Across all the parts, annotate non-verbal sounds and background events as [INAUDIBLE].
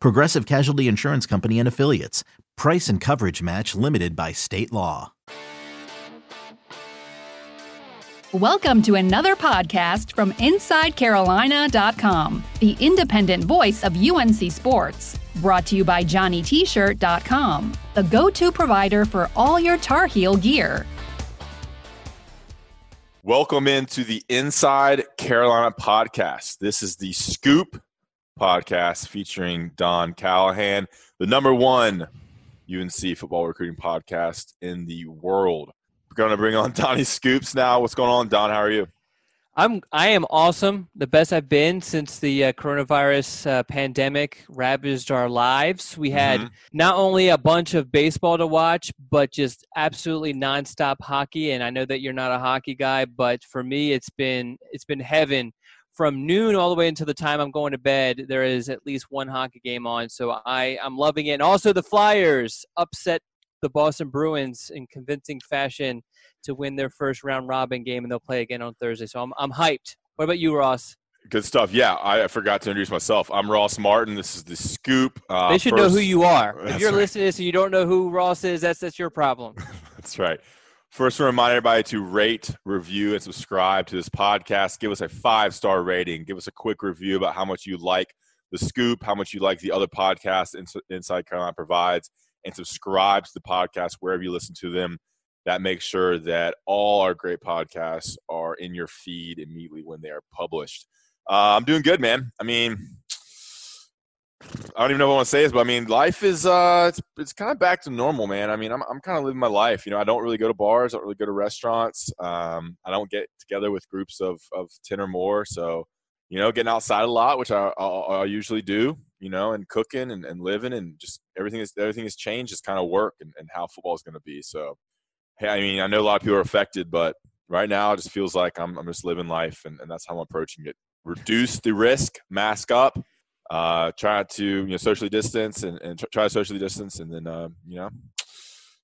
Progressive Casualty Insurance Company and Affiliates. Price and coverage match limited by state law. Welcome to another podcast from InsideCarolina.com, the independent voice of UNC Sports. Brought to you by JohnnyT-shirt.com, the go-to provider for all your Tar Heel gear. Welcome into the Inside Carolina podcast. This is the Scoop podcast featuring Don Callahan, the number one UNC football recruiting podcast in the world. We're going to bring on [LAUGHS] Donnie Scoops now. What's going on, Don? How are you? I'm I am awesome. The best I've been since the uh, coronavirus uh, pandemic ravaged our lives. We had Mhm. not only a bunch of baseball to watch, but just absolutely nonstop hockey. And I know that you're not a hockey guy, but for me, it's been it's been heaven. From noon all the way until the time I'm going to bed, there is at least one hockey game on. So I I'm loving it. And also the Flyers upset the Boston Bruins in convincing fashion to win their first round robin game, and they'll play again on Thursday. So I'm I'm hyped. What about you, Ross? Good stuff. Yeah, I forgot to introduce myself. I'm Ross Martin. This is the Scoop. Uh, they should know who you are. If That's you're right. listening to this and you don't know who Ross is, that's that's your problem. [LAUGHS] That's right. First, I remind everybody to rate, review, and subscribe to this podcast. Give us a five star rating. Give us a quick review about how much you like the scoop, how much you like the other podcasts Inside Carolina provides, and subscribe to the podcast wherever you listen to them. That makes sure that all our great podcasts are in your feed immediately when they are published. Uh, I'm doing good, man. I mean, I don't even know what I want to say this, but I mean, life is uh, it's it's kind of back to normal, man. I mean, I'm I'm kind of living my life. You know, I don't really go to bars, I don't really go to restaurants. Um, I don't get together with groups of of ten or more. So, you know, getting outside a lot, which I I, usually do. You know, and cooking and, and living and just everything is everything has changed. It's kind of work and, and how football is going to be. So, hey, I mean, I know a lot of people are affected, but right now it just feels like I'm I'm just living life, and, and that's how I'm approaching it. Reduce the risk, mask up, uh, try to you know socially distance and, and try to socially distance, and then uh, you know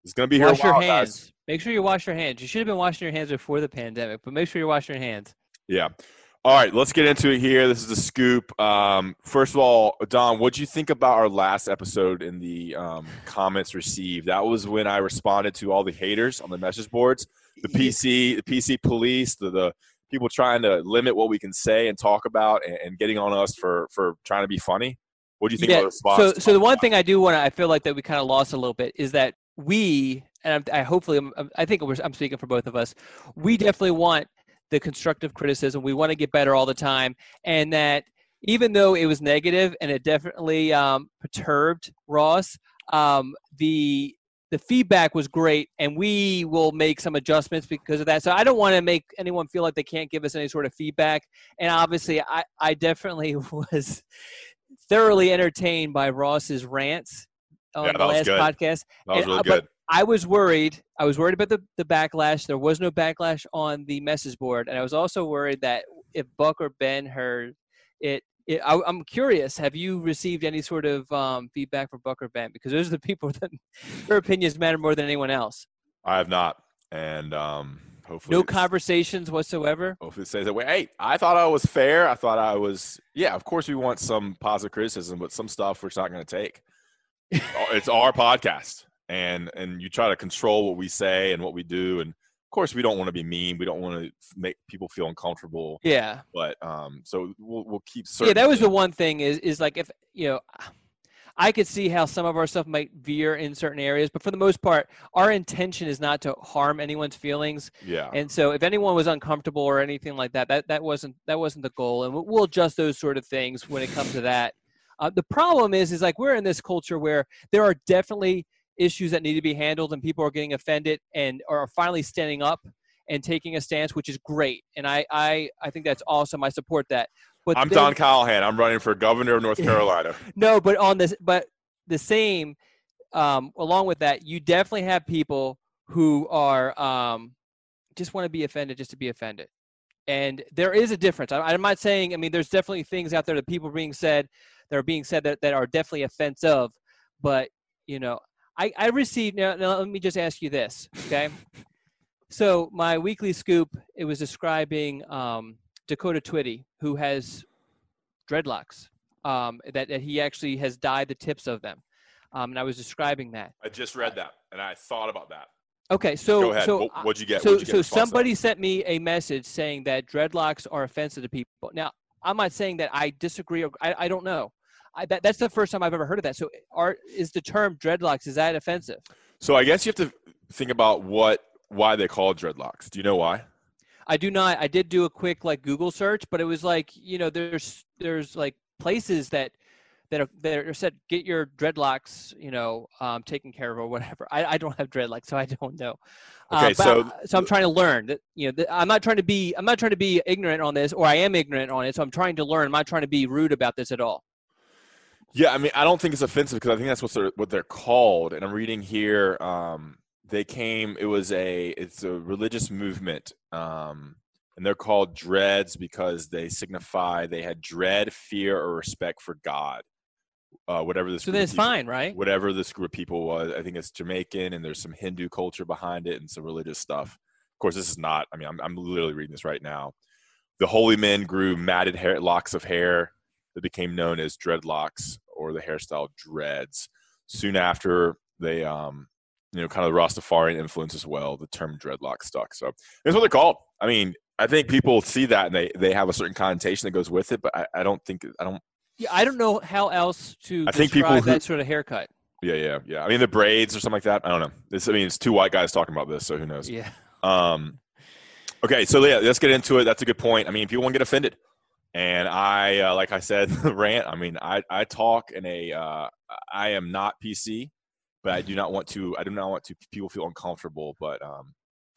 it's gonna be here. wash a while, your guys. hands. Make sure you wash your hands. You should have been washing your hands before the pandemic, but make sure you wash your hands. Yeah. All right, let's get into it here. This is the scoop. Um, first of all, Don, what do you think about our last episode in the um, comments received? That was when I responded to all the haters on the message boards, the PC, the PC police, the, the people trying to limit what we can say and talk about, and, and getting on us for for trying to be funny. What do you think Yeah. of the response? So, so the one thing I do want to, I feel like that we kind of lost a little bit is that we, and I hopefully, I'm, I think I'm speaking for both of us. We definitely want the constructive criticism. We want to get better all the time, and that even though it was negative and it definitely um, perturbed Ross, um, the the feedback was great, and we will make some adjustments because of that. So I don't want to make anyone feel like they can't give us any sort of feedback. And obviously, I, I definitely [LAUGHS] was thoroughly entertained by Ross's rants on Yeah, the last podcast. that was and, really uh, but good. I was worried. I was worried about the, the backlash. There was no backlash on the message board, and I was also worried that if Buck or Ben heard it, it I, I'm curious. Have you received any sort of um, feedback from Buck or Ben? Because those are the [LAUGHS] people that their opinions matter more than anyone else. I have not, and um, hopefully No conversations whatsoever. Hopefully it says that way. Hey, I thought I was fair. I thought I was. Yeah, of course we want some positive criticism, but some stuff we're just not going to take. [LAUGHS] it's our podcast, and and you try to control what we say and what we do, and of course we don't want to be mean. We don't want to make people feel uncomfortable. Yeah. But um, so we'll we'll keep. yeah that was the one thing is is like if you know i could see how some of our stuff might veer in certain areas but for the most part our intention is not to harm anyone's feelings Yeah. and so if anyone was uncomfortable or anything like that that that wasn't that wasn't the goal and we'll- we'll adjust those sort of things when it comes to that uh, the problem is is like we're in this culture where there are definitely issues that need to be handled and people are getting offended and are finally standing up and taking a stance which is great and i i i think that's awesome i support that but I'm Don Callahan. I'm running for governor of North [LAUGHS] Carolina. no, but on this, but the same. um, along with that, you definitely have people who are um, just want to be offended just to be offended. And there is a difference. I, I'm not saying, I mean, there's definitely things out there that people are being said that are being said that, that are definitely offensive. But, you know, I, I received, now, now let me just ask you this, okay? [LAUGHS] so my weekly scoop, it was describing um, Dakota Twitty, who has dreadlocks, um, that, that he actually has dyed the tips of them. Um, and I was describing that. I just read that and I thought about that. Okay, so Go ahead. so What- what'd you get? So you get so somebody sent me a message saying that dreadlocks are offensive to people. Now I'm not saying that I disagree or I, I don't know. I, that, that's the first time I've ever heard of that. So are is the term dreadlocks is that offensive? So I guess you have to think about what why they call dreadlocks. Do you know why? I do not. I did do a quick like Google search, but it was like you know there's there's like places that that are that are said get your dreadlocks you know um, taken care of or whatever. I, I don't have dreadlocks, so I don't know. Okay, Uh, so- I- so I'm trying to learn that you know that I'm not trying to be I'm not trying to be ignorant on this, or I am ignorant on it. So I'm trying to learn. I'm not trying to be rude about this at all. Yeah, I mean, I don't think it's offensive because I think that's what they're what they're called. And I'm reading here, um, they came. It was a it's a religious movement, um, and they're called dreads because they signify they had dread, fear, or respect for God. Uh, whatever this So group then of it's people- fine, right? whatever this group of people was. I think it's Jamaican, and there's some Hindu culture behind it and some religious stuff. Of course, this is not. I mean, I'm I'm literally reading this right now. The holy men grew matted hair, locks of hair that became known as dreadlocks or the hairstyle dreads. Soon after, they, um, you know, kind of the Rastafarian influence as well. The term dreadlock stuck. So that's what they're called. I mean, I think people see that and they they have a certain connotation that goes with it, but I, I don't think I don't. Yeah, I don't know how else to I think people who- that sort of haircut. Yeah, yeah, yeah. I mean, the braids or something like that. I don't know. This, I mean, it's two white guys talking about this, so who knows? Yeah. Um, okay, so yeah, let's get into it. That's a good point. I mean, people won't get offended, and I, uh, like I said, [LAUGHS] rant. I mean, I I talk in a. Uh, I am not PC, but I do not want to. I do not want to people feel uncomfortable. But um,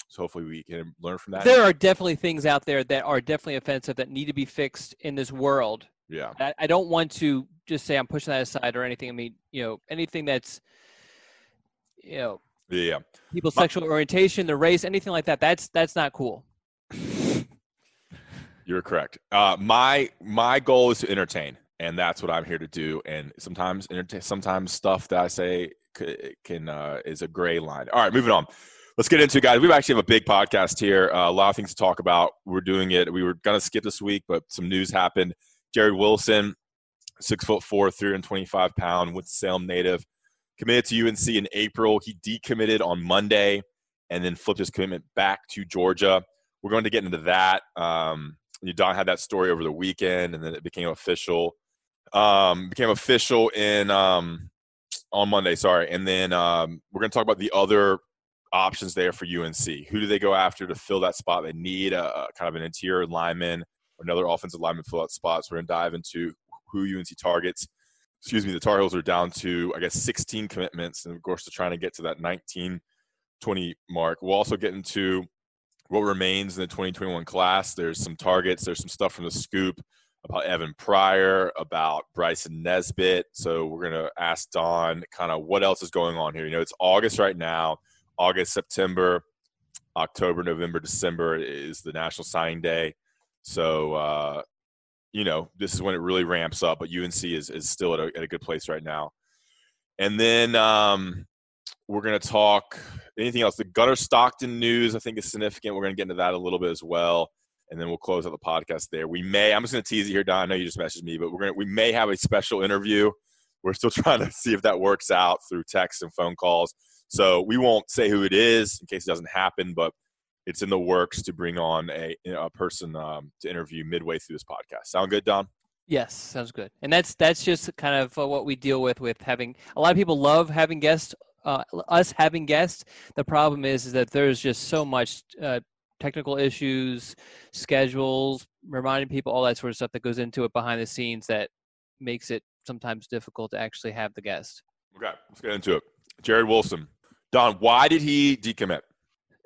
so hopefully we can learn from that. There are definitely things out there that are definitely offensive that need to be fixed in this world. yeah, I, I don't want to just say I'm pushing that aside or anything. I mean, you know, anything that's, you know, yeah, people's My- sexual orientation, their race, anything like that. That's that's not cool. You're correct. Uh, my my goal is to entertain, and that's what I'm here to do. And sometimes sometimes stuff that I say can uh, is a gray line. All right, moving on. Let's get into it, guys. We actually have a big podcast here. Uh, a lot of things to talk about. We're doing it. We were gonna skip this week, but some news happened. Jared Wilson, six foot four, 325 pound, Winston Salem native, committed to UNC in April. He decommitted on Monday, and then flipped his commitment back to Georgia. We're going to get into that. Um, Don had that story over the weekend, and then it became official. Um, became official in um, on Monday. Sorry, and then um, we're going to talk about the other options there for UNC. Who do they go after to fill that spot? They need a, a kind of an interior lineman, another offensive lineman fill out spots. We're going to dive into who UNC targets. Excuse me, the Tar Heels are down to I guess 16 commitments, and of course they're trying to get to that 19, 20 mark. We'll also get into what remains in the 2021 class. There's some targets. There's some stuff from the scoop about Evan Pryor, about Bryson Nesbitt. So we're going to ask Don kind of what else is going on here. You know, it's August right now. August, September, October, November, December is the National Signing Day. So, uh, you know, this is when it really ramps up, but UNC is, is still at a, at a good place right now. And then um, we're going to talk anything else. The Gunner Stockton news, I think, is significant. We're going to get into that a little bit as well, and then we'll close out the podcast there. We may. I'm just going to tease you here, Don. I know you just messaged me, but we're going to. We may have a special interview. We're still [LAUGHS] trying to see if that works out through text and phone calls. So we won't say who it is in case it doesn't happen, but it's in the works to bring on a, a person um, to interview midway through this podcast. Sound good, Don? Yes, sounds good. And that's that's just kind of what we deal with with having a lot of people love having guests. Uh, us having guests. The problem is, is that there's just so much uh, technical issues, schedules, reminding people, all that sort of stuff that goes into it behind the scenes that makes it sometimes difficult to actually have the guest. Okay, let's get into it. Jared Wilson, Don, why did he decommit?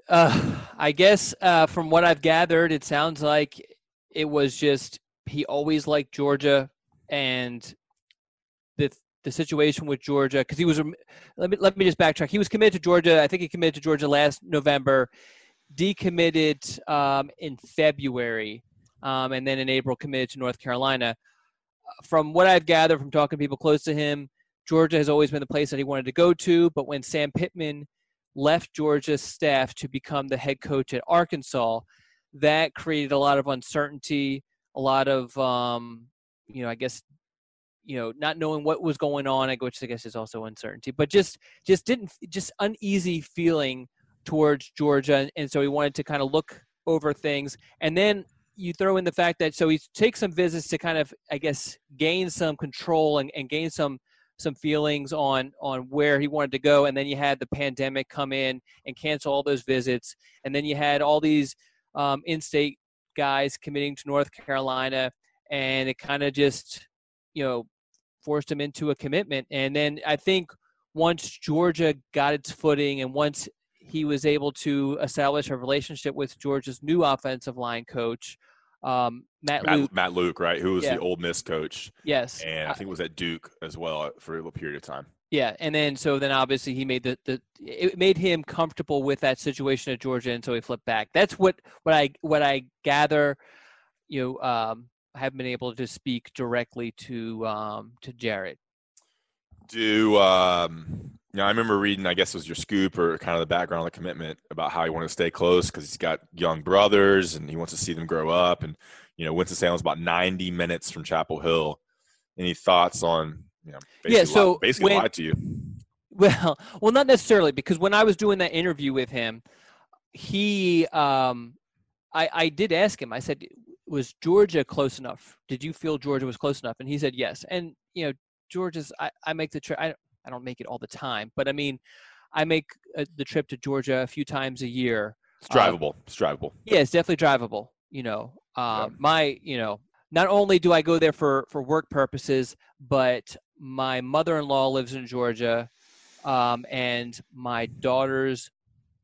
Uh, I guess uh, from what I've gathered, it sounds like it was just he always liked Georgia, and the the situation with Georgia because he was. Let me let me just backtrack. He was committed to Georgia. I think he committed to Georgia last November. Decommitted um, in February, um, and then in April committed to North Carolina. From what I've gathered from talking to people close to him, Georgia has always been the place that he wanted to go to. But when Sam Pittman left Georgia's staff to become the head coach at Arkansas, that created a lot of uncertainty, a lot of um, you know, I guess you know, not knowing what was going on, which I guess is also uncertainty, but just just didn't just uneasy feeling towards Georgia, and, so he wanted to kind of look over things, and then you throw in the fact that so he takes some visits to kind of I guess gain some control and, and gain some some feelings on on where he wanted to go and then you had the pandemic come in and cancel all those visits and then you had all these um, in-state guys committing to north carolina and it kind of just you know forced him into a commitment and then i think once georgia got its footing and once he was able to establish a relationship with georgia's new offensive line coach um, Matt, Matt, Luke. Matt Luke, right? Who was Yeah. the Ole Miss coach, Yes. and I think it was at Duke as well for a little period of time. Yeah, and then so then obviously he made the the it made him comfortable with that situation at Georgia, and so he flipped back. That's what what I what I gather. You know, um, I haven't been able to speak directly to um, to Jared. Do um, you know, I remember reading, I guess it was your scoop or kind of the background on the commitment about how he wanted to stay close because he's got young brothers and he wants to see them grow up. And you know, Winston Salem's about 90 minutes from Chapel Hill. Any thoughts on you know, Yeah, so lied, basically when- lied to you? Well, [LAUGHS] well, not necessarily because when I was doing that interview with him, he, um, I, I did ask him. I said, "Was Georgia close enough? Did you feel Georgia was close enough?" And he said, "Yes." And you know, Georgia's. I, I make the trip. I, I don't make it all the time, but I mean, I make uh, the trip to Georgia a few times a year. It's drivable. It's drivable. Yeah, it's definitely drivable. You know, um, Yeah. my, you know, not only do I go there for for work purposes, but my mother-in-law lives in Georgia, um, and my daughter's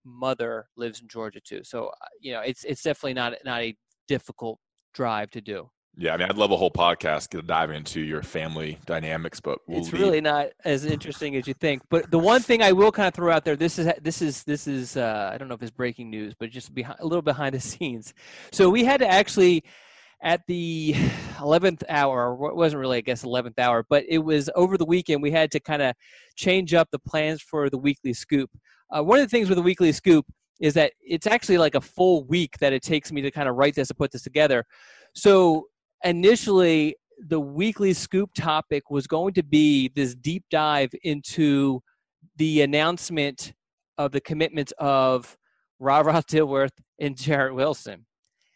mother lives in Georgia too. So, uh, you know, it's it's definitely not not a difficult drive to do. Yeah, I mean, I'd love a whole podcast to dive into your family dynamics, but we'll it's leave- really not as interesting as you think. But the one thing I will kind of throw out there, this is this is this is uh, I don't know if it's breaking news, but just behind, a little behind the scenes. So we had to actually at the 11th hour, or it wasn't really I guess 11th hour, but it was over the weekend. We had to kind of change up the plans for the weekly scoop. Uh, one of the things with the weekly scoop is that it's actually like a full week that it takes me to kind of write this and put this together. So initially the weekly scoop topic was going to be this deep dive into the announcement of the commitments of Rob Ross Dilworth and Jared Wilson.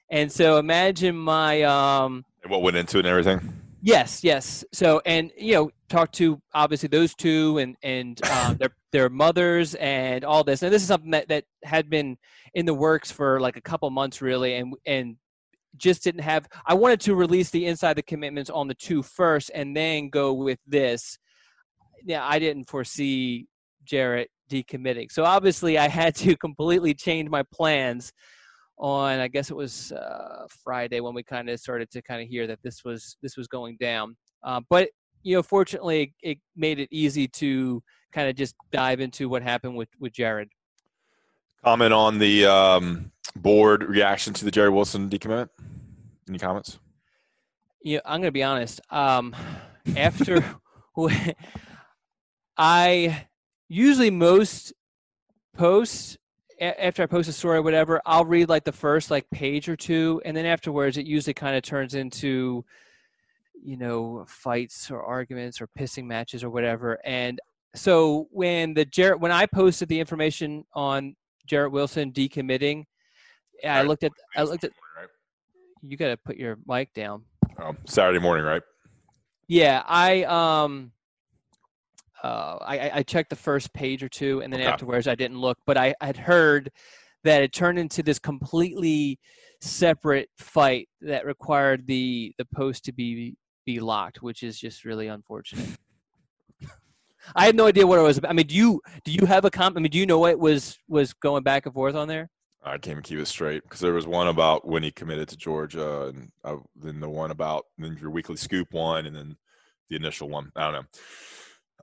And so imagine my um and what went into it and everything. yes, yes. So and you know, talk to obviously those two and and [LAUGHS] um, their their mothers and all this. And this is something that, that had been in the works for like a couple months really and and just didn't have I wanted to release the inside the commitments on the two first and then go with this. Yeah, I didn't foresee Jared decommitting. So obviously I had to [LAUGHS] completely change my plans on I guess it was uh, Friday when we kind of started to kind of hear that this was this was going down. Uh, but you know, fortunately, it, made it easy to kind of just dive into what happened with with Jared. Comment on the um, board reaction to the Jared Wilson decommitment. Any comments? Yeah, I'm gonna be honest. Um, after [LAUGHS] I usually most posts after I post a story or whatever, I'll read like the first like page or two, and then afterwards, it usually kind of turns into you know fights or arguments or pissing matches or whatever. And so when the Jared when I posted the information on Jared Wilson decommitting, I looked at I looked at you got to put your mic down. Um, Saturday morning, right? Yeah, I um uh I I- I checked the first page or two and then Okay. afterwards I didn't look, but I had heard that it turned into this completely separate fight that required the the post to be be locked, which is just really unfortunate. [LAUGHS] I had no idea what it was about. I mean, do you do you have a comp? I mean, do you know what was was going back and forth on there? I can't even keep it straight because there was one about when he committed to Georgia, and uh, then the one about then your weekly scoop one, and then the initial one. I don't know.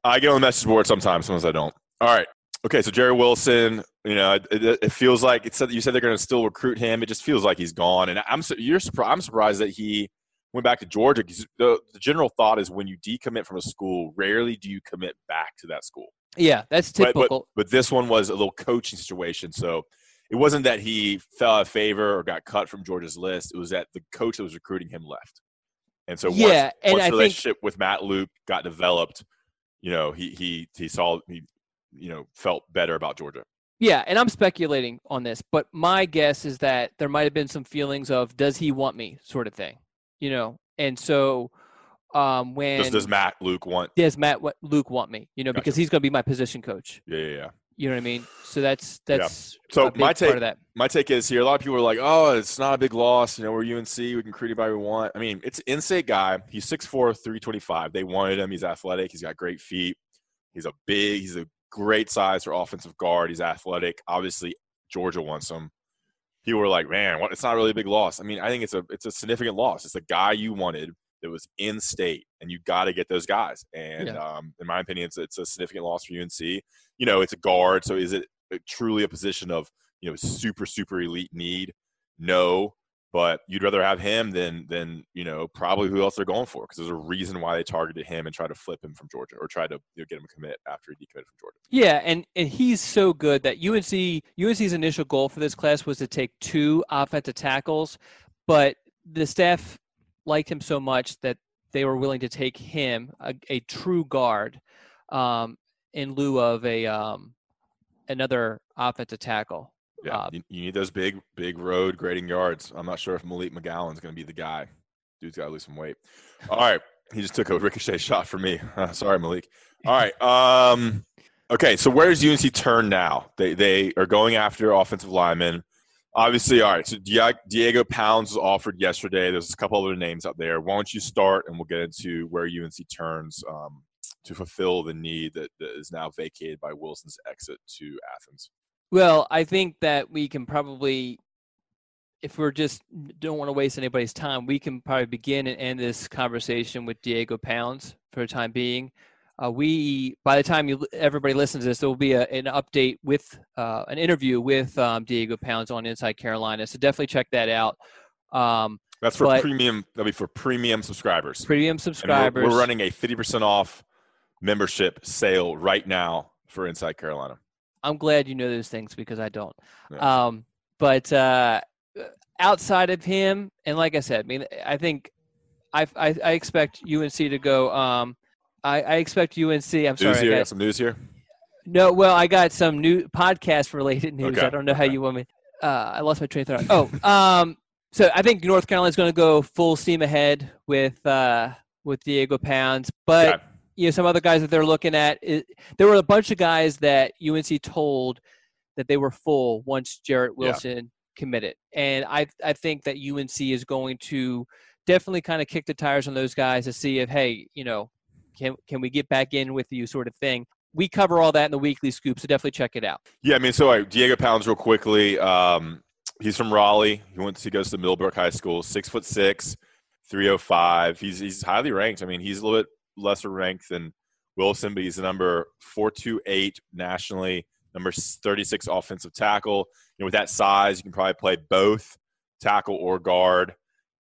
I get on the message board sometimes, sometimes I don't. All right. Okay, so Jared Wilson, you know, it, it feels like it said you said they're going to still recruit him. It just feels like he's gone, and I'm you're surprised. I'm surprised that he went back to Georgia. Because the, the general thought is when you decommit from a school, rarely do you commit back to that school. Yeah, that's typical. But, but, but this one was a little coaching situation, so it wasn't that he fell out of favor or got cut from Georgia's list. It was that the coach that was recruiting him left, and so once, yeah, and once I the relationship think, with Matt Luke got developed, you know, he he he saw he you know felt better about Georgia. Yeah, and I'm speculating on this, but my guess is that there might have been some feelings of "Does he want me?" sort of thing, you know, and so um, when does, does Matt Luke want? Does Matt Luke want me? You know, gotcha. because he's going to be my position coach. Yeah, yeah, yeah. You know what I mean? So that's that's yeah. so my take. My take is here. A lot of people are like, "Oh, it's not a big loss. You know, we're UNC. We can recruit anybody we want." I mean, it's in-state guy. He's 6'4", 325. They wanted him. He's athletic. He's got great feet. He's a big. He's a great size for offensive guard. He's athletic. Obviously, Georgia wants him. People were like, "Man, what? It's not really a big loss." I mean, I think it's a it's a significant loss. It's the guy you wanted that was in state, and you got to get those guys. And yeah. um, in my opinion, it's it's a significant loss for UNC. You know, it's a guard, so is it truly a position of you know super super elite need? No, but you'd rather have him than than you know probably who else they're going for because there's a reason why they targeted him and tried to flip him from Georgia or tried to you know, get him to commit after he decommitted from Georgia. Yeah, and and he's so good that UNC UNC's initial goal for this class was to take two offensive tackles, but the staff liked him so much that they were willing to take him a, a true guard um, in lieu of a um, another offensive tackle. Yeah, uh, you, you, need those big, big road grading yards. I'm not sure if Malik McGowan's going to be the guy. Dude's got to lose some weight. All right, he just took a ricochet shot for me. Uh, [LAUGHS] sorry, Malik. All right. Um, okay, so where does UNC turn now? They they are going after offensive linemen. Obviously, all right. So Diego Pounds was offered yesterday. There's a couple other names out there. Why don't you start, and we'll get into where UNC turns um, to fulfill the need that, that is now vacated by Wilson's exit to Athens. Well, I think that we can probably, if we're just don't want to waste anybody's time, we can probably begin and end this conversation with Diego Pounds for the time being. Uh, we, by the time you everybody listens to this, there will be a, an update with uh, an interview with um, Diego Pounds on Inside Carolina. So definitely check that out. Um, That's for premium. That'll be for premium subscribers. Premium subscribers. We're, we're running a fifty percent off membership sale right now for Inside Carolina. I'm glad you know those things because I don't. Yeah. Um, but uh, outside of him, and like I said, I mean, I think I, I, I expect UNC to go. Um, I, I expect UNC. I'm news sorry. Here, I got some news here. No, well, I got some new podcast related news. Okay. I don't know okay. how you want me. Uh, I lost my train of thought. Oh, [LAUGHS] um, so I think North Carolina's going to go full steam ahead with uh, with Diego Pounds, but. Yeah you know some other guys that they're looking at. It, there were a bunch of guys that UNC told that they were full once Jared Wilson yeah. committed, and I I think that UNC is going to definitely kind of kick the tires on those guys to see if hey you know can can we get back in with you sort of thing. We cover all that in the weekly scoop, so definitely check it out. Yeah, I mean, so uh, Diego Pounds, real quickly. Um, he's from Raleigh. He went. To, he goes to Millbrook High School. Six foot six, three oh five. He's he's highly ranked. I mean, he's a little bit lesser ranked than Wilson, but he's the number 428 nationally, number 36 offensive tackle. You know, with that size, you can probably play both tackle or guard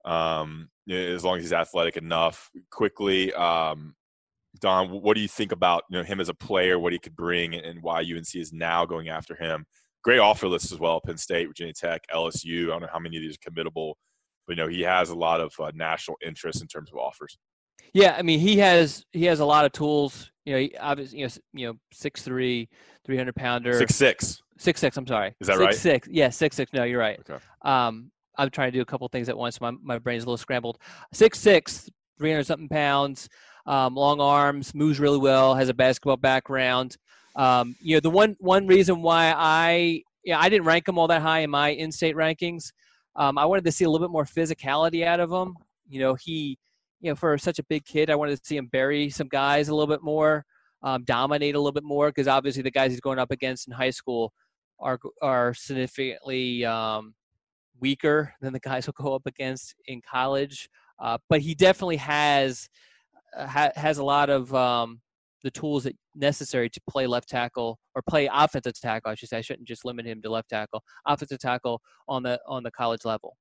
um, as long as he's athletic enough. Quickly, um, Don, what do you think about you know him as a player, what he could bring, and why UNC is now going after him? Great offer list as well: Penn State, Virginia Tech, LSU. I don't know how many of these are committable, but you know he has a lot of uh, national interest in terms of offers. Yeah, I mean he has he has a lot of tools. You know, he obviously you know you know six three, three hundred pounder, six six, six six. I'm sorry, is that six, right? Six, yeah, six six. No, you're right. Okay. Um, I'm trying to do a couple things at once. My my brain's a little scrambled. Six six, three hundred something pounds. Um, long arms, moves really well. Has a basketball background. Um, you know, the one one reason why I yeah I didn't rank him all that high in my in-state rankings. Um, I wanted to see a little bit more physicality out of him. You know, he you know, for such a big kid, I wanted to see him bury some guys a little bit more, um, dominate a little bit more, because obviously the guys he's going up against in high school are are significantly um, weaker than the guys [LAUGHS] he'll go up against in college. Uh, but he definitely has uh, ha- has a lot of um, the tools that necessary to play left tackle or play offensive tackle. I should say I shouldn't just limit him to left tackle, offensive tackle on the on the college level.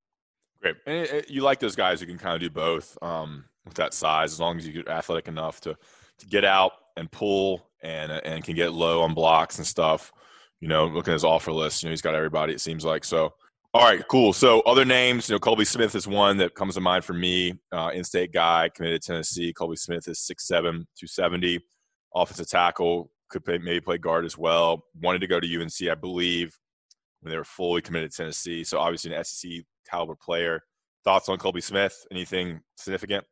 Great, and it, you like those guys who can kind of do both um, with that size, as long as you're athletic enough to to get out and pull and and can get low on blocks and stuff. You know, looking at his offer list, you know, he's got everybody. It seems like so. All right, cool. So other names, you know, Colby Smith is one that comes to mind for me. Uh, in-state guy, committed to Tennessee. Colby Smith is 6'7", 270, offensive tackle. Could play, maybe play guard as well. Wanted to go to UNC, I believe, when they were fully committed to Tennessee. So obviously an SEC caliber player. Thoughts on Colby Smith? Anything significant?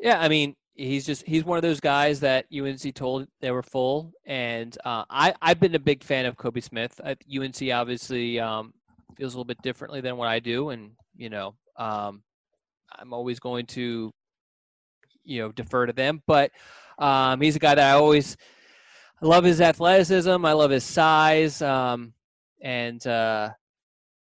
Yeah, I mean, he's just he's one of those guys that UNC told they were full, and uh, I I've been a big fan of Colby Smith. At UNC obviously um, feels a little bit differently than what I do, and you know, um, I'm always going to, you know, defer to them. But um, he's a guy that I always I love his athleticism. I love his size, um, and uh,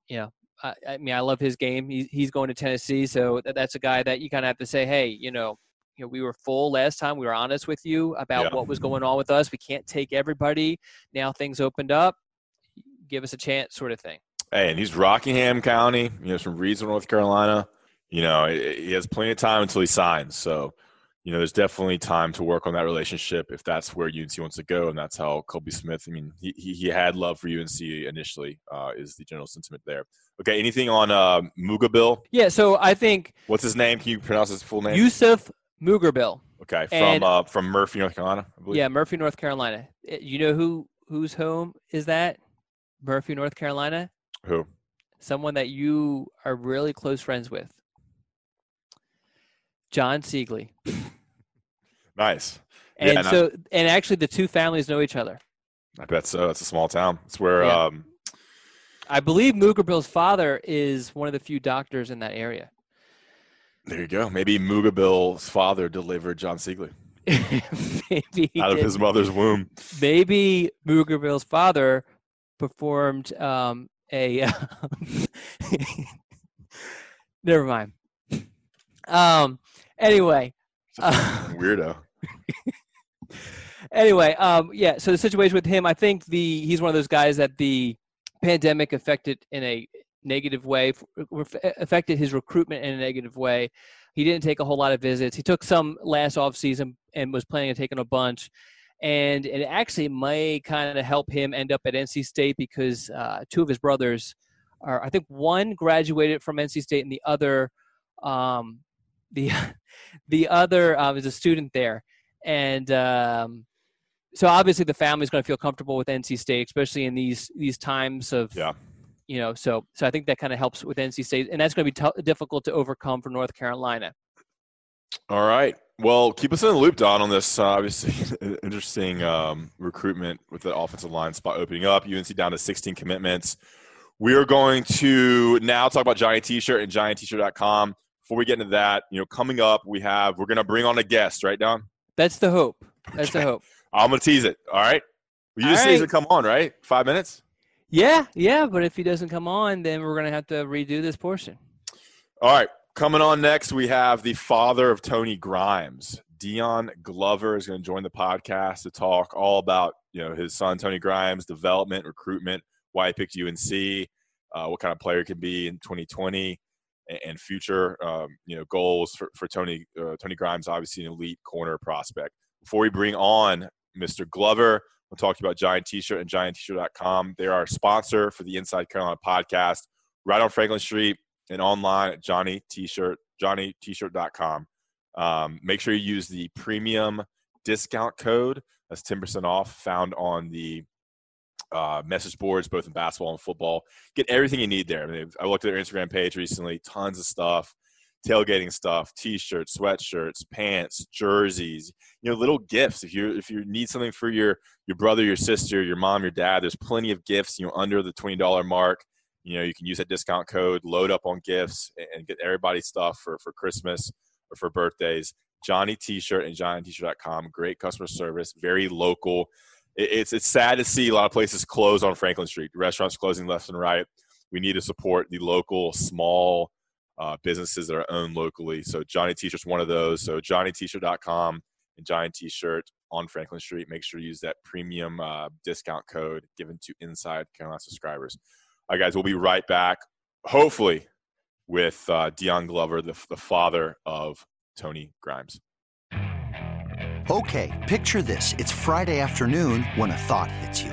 you know, I, I, mean, I love his game. He's he's going to Tennessee, so that, that's a guy that you kind of have to say, hey, you know. You know, we were full last time. We were honest with you about yeah. what was going on with us. We can't take everybody. Now things opened up. Give us a chance, sort of thing. Hey, and he's Rockingham County, you know, from Reidsville, North Carolina. You know, he has plenty of time until he signs. So, you know, there's definitely time to work on that relationship if that's where UNC wants to go, and that's how Colby Smith. I mean, he he, he had love for UNC initially. Uh, is the general sentiment there? Okay, anything on uh, Mugabil? Yeah, so I think what's his name? Can you pronounce his full name? Yusuf Mugerbill. Okay, from uh, from Murphy, North Carolina. Yeah, Murphy, North Carolina. Eh, you know who whose home is that? Murphy, North Carolina. Who? Someone that you are really close friends with. John Siegley. [LAUGHS] nice. And yeah, so, and, and actually, the two families know each other. I bet so. It's a small town. It's where. Yeah. Um, I believe Mugerbill's father is one of the few doctors in that area. There you go. Maybe Mugabill's father delivered John Siegley. [LAUGHS] maybe out of his mother's womb. Maybe Mugerbill's father performed um, a [LAUGHS] never mind. Um. Anyway. Uh, [LAUGHS] weirdo. anyway, um, yeah. So the situation with him, I think the he's one of those guys that the pandemic affected in a negative way, affected his recruitment in a negative way. He didn't take a whole lot of visits. He took some last off season and was planning on taking a bunch and it actually may kind of help him end up at NC State because uh, two of his brothers are, I think, one graduated from NC State and the other, um, the [LAUGHS] the other uh, is a student there, and um, so obviously the family's going to feel comfortable with NC State, especially in these these times of yeah. You know, so so I think that kind of helps with NC State, and that's going to be t- difficult to overcome for North Carolina. All right. Well, keep us in the loop, Don, on this. Uh, obviously, [LAUGHS] interesting um, recruitment with the offensive line spot opening up. UNC down to 16 commitments. We are going to now talk about Johnny T-shirt and JohnnyT-shirt.com. Before we get into that, you know, coming up, we have we're going to bring on a guest, right, Don? That's the hope. [LAUGHS] That's okay. the hope. I'm to tease it. All right. You just need to come on, right? Five minutes. Yeah, yeah. But if he doesn't come on, then we're going to have to redo this portion. All right. Coming on next, we have the father of Tony Grimes. Deon Glover is going to join the podcast to talk all about you know his son Tony Grimes' development, recruitment, why he picked UNC, uh, what kind of player he can be in 2020, and, and future um, you know goals for, for Tony uh, Tony Grimes. Obviously, an elite corner prospect. Before we bring on Mr. Glover, we'll talk about Johnny T-shirt and JohnnyT-shirt.com. They're our sponsor for the Inside Carolina podcast, right on Franklin Street and online at Johnny T-shirt, JohnnyT-shirt.com. Um, make sure you use the premium discount code. That's 10% off found on the uh, message boards, both in basketball and football. Get everything you need there. I, mean, I looked at their Instagram page recently, tons of stuff, tailgating stuff, t-shirts, sweatshirts, pants, jerseys, you know, little gifts. If you if you need something for your your brother, your sister, your mom, your dad, there's plenty of gifts, you know, under the $20 mark. You know you can use that discount code load up on gifts and get everybody stuff for for christmas or for birthdays. Johnny t-shirt and johnnyt-shirt.com great customer service very local. It's it's sad to see a lot of places close on franklin street. Restaurants closing left and right. We need to support the local small uh, businesses that are owned locally so johnny t-shirt's one of those so johnnyt-shirt.com and johnny t-shirt on Franklin Street. Make sure you use that premium uh, discount code given to Inside Carolina subscribers. All right, guys, we'll be right back. Hopefully, with uh, Deon Glover, the, the father of Tony Grimes. Okay, picture this. It's Friday afternoon when a thought hits you.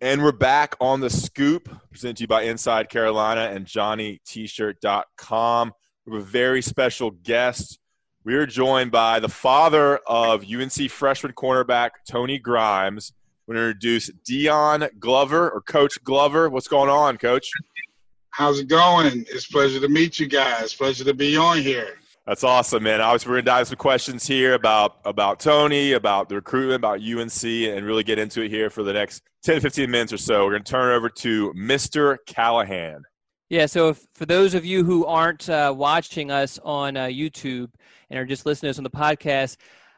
And we're back on the scoop, presented to you by Inside Carolina and JohnnyT-shirt.com. We have a very special guest. We are joined by the father of UNC freshman cornerback Tony Grimes. We're going to introduce Deon Glover or Coach Glover. What's going on, Coach? How's it going? It's pleasure to meet you guys. Pleasure to be on here. That's awesome, man. Obviously, we're gonna dive some questions here about about Tony, about the recruitment, about UNC, and really get into it here for the next 10 15 minutes or so. We're gonna turn it over to Mr. Callahan. Yeah. So, if, for those of you who aren't uh, watching us on uh, YouTube and are just listening to us on the podcast,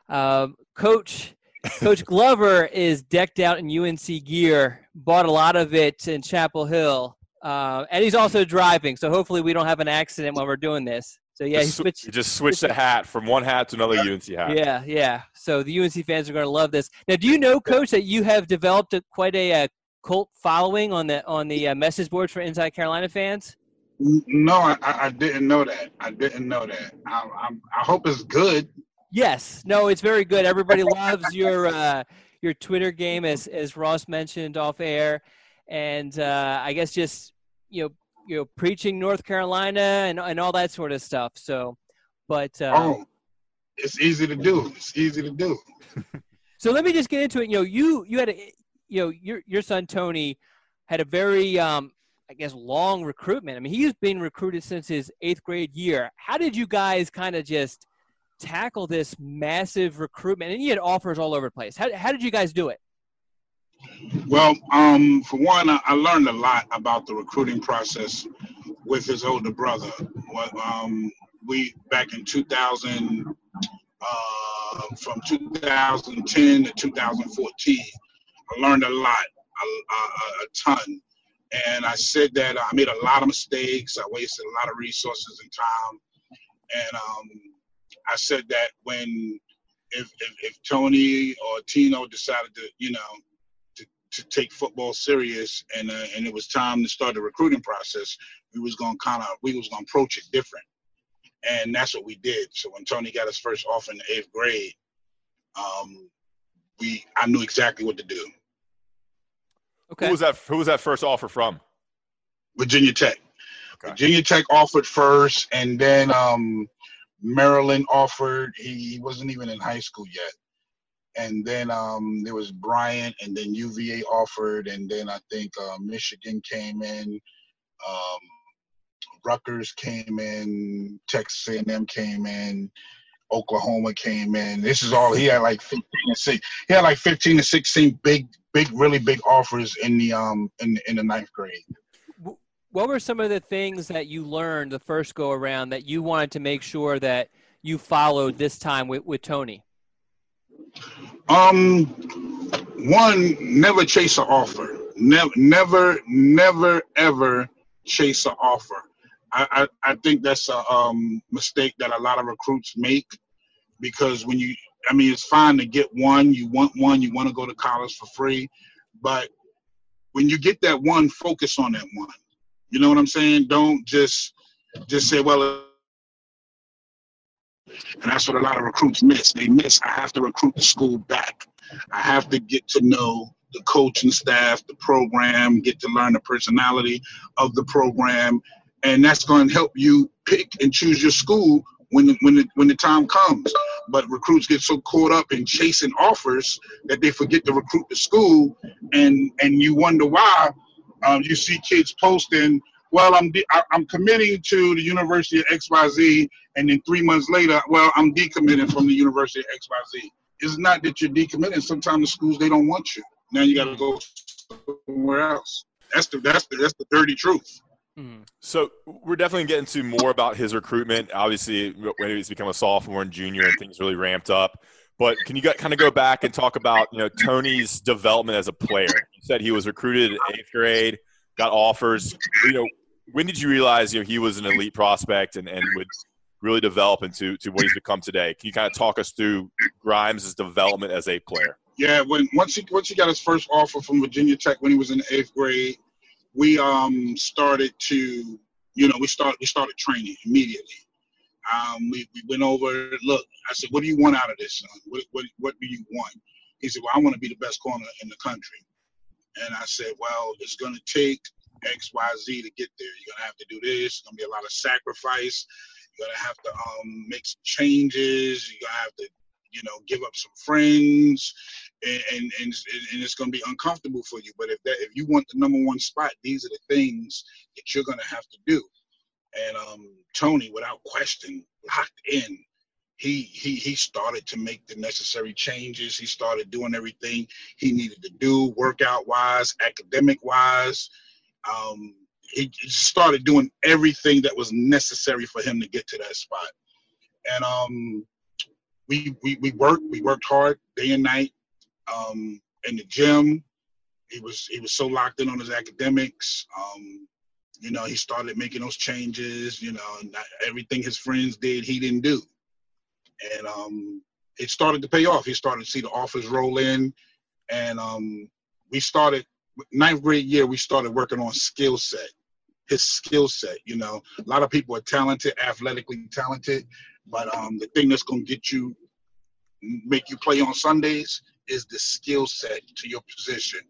uh, Coach Coach [LAUGHS] Glover is decked out in UNC gear. Bought a lot of it in Chapel Hill. Uh, and he's also driving, so hopefully we don't have an accident while we're doing this. So yeah, he switched. He just switched the hat from one hat to another UNC hat. Yeah, yeah. So the UNC fans are going to love this. Now, do you know, Coach, that you have developed a, quite a, a, uh, cult following on the on the uh, message boards for Inside Carolina fans? No, I, I didn't know that. I didn't know that. I, I, I hope it's good. Yes. No, it's very good. Everybody loves your uh, your Twitter game, as as Ross mentioned off air and uh, I guess just you know you know preaching North Carolina and and all that sort of stuff. So, but uh, oh, it's easy to do. It's easy to do. [LAUGHS] so let me just get into it. You know, you you had a you know your your son Tony had a very um, I guess long recruitment. I mean, he's been recruited since his eighth grade year. How did you guys kind of just tackle this massive recruitment? And he had offers all over the place. How how did you guys do it? Well, um, for one, I, learned a lot about the recruiting process with his older brother. Um, we back in 2000, uh, from 2010 to 2014, I learned a lot, a, a, a, ton. And I said that I made a lot of mistakes. I wasted a lot of resources and time. And um, I said that when if, if, if Tony or Tino decided to, you know, to take football serious and uh, and it was time to start the recruiting process we was gonna kind of we was gonna approach it different. And that's what we did. So when tony got his first offer in the eighth grade um we i knew exactly what to do. Okay. Who was that who was that first offer from? Virginia tech. Okay. virginia tech offered first and then um maryland offered he, he wasn't even in high school yet and then um, there was Bryant, and then UVA offered, and then I think uh, Michigan came in, um, Rutgers came in, Texas A&M came in, Oklahoma came in. This is all he had like 15 to six. He had like 15 to 16 big, big, really big offers in the um in in the ninth grade. What were some of the things that you learned the first go around that you wanted to make sure that you followed this time with, with Tony? Um, one, never chase an offer. Never, never, never, ever chase an offer. I, I, I think that's a um, mistake that a lot of recruits make because when you, I mean, it's fine to get one. You want one. You want to go to college for free, but when you get that one, focus on that one. You know what I'm saying? Don't just just say, well, and that's what a lot of recruits miss. They miss, I have to recruit the school back. I have to get to know the coaching staff, the program, get to learn the personality of the program. And that's going to help you pick and choose your school when the, when the, when the time comes. But recruits get so caught up in chasing offers that they forget to recruit the school, and and you wonder why. Um, you see kids posting, well, I'm de- I'm committing to the University of XYZ, and then three months later, well, I'm decommitting from the University of XYZ. It's not that you're decommitting. Sometimes the schools they don't want you. Now you got to go somewhere else. That's the that's the that's the dirty truth. Mm-hmm. So we're definitely getting to more about his recruitment. Obviously, when he's become a sophomore and junior, and things really ramped up. But can you kind of go back and talk about you know Tony's development as a player? You said he was recruited in eighth grade, got offers. You know, when did you realize you know he was an elite prospect and, and would really develop into to what he's become today? Can you kind of talk us through Grimes' development as a player? Yeah, when once he once he got his first offer from Virginia Tech when he was in the eighth grade, we um started to you know we started we started training immediately. Um, we, we went over. Look, I said, "What do you want out of this, son? What what what do you want?" He said, "Well, I want to be the best corner in the country." And I said, "Well, it's going to take X, Y, Z to get there. You're to have to do this. It's to be a lot of sacrifice. You're to have to um, make some changes. You're to have to, you know, give up some friends, and and and, and it's to be uncomfortable for you. But if that if you want the number one spot, these are the things that you're to have to do." And um, Tony, without question, locked in. He he he started to make the necessary changes. He started doing everything he needed to do, workout wise, academic wise. Um, he started doing everything that was necessary for him to get to that spot. And um, we, we we worked we worked hard day and night um, in the gym. He was he was so locked in on his academics. Um, you know, he started making those changes. You know, everything his friends did, he didn't do, and um, it started to pay off. He started to see the offers roll in, and um, we started ninth grade year. We started working on skill set, his skill set. You know, a lot of people are talented, athletically talented, but um, the thing that's gonna get you, make you play on Sundays is the skill set to your position.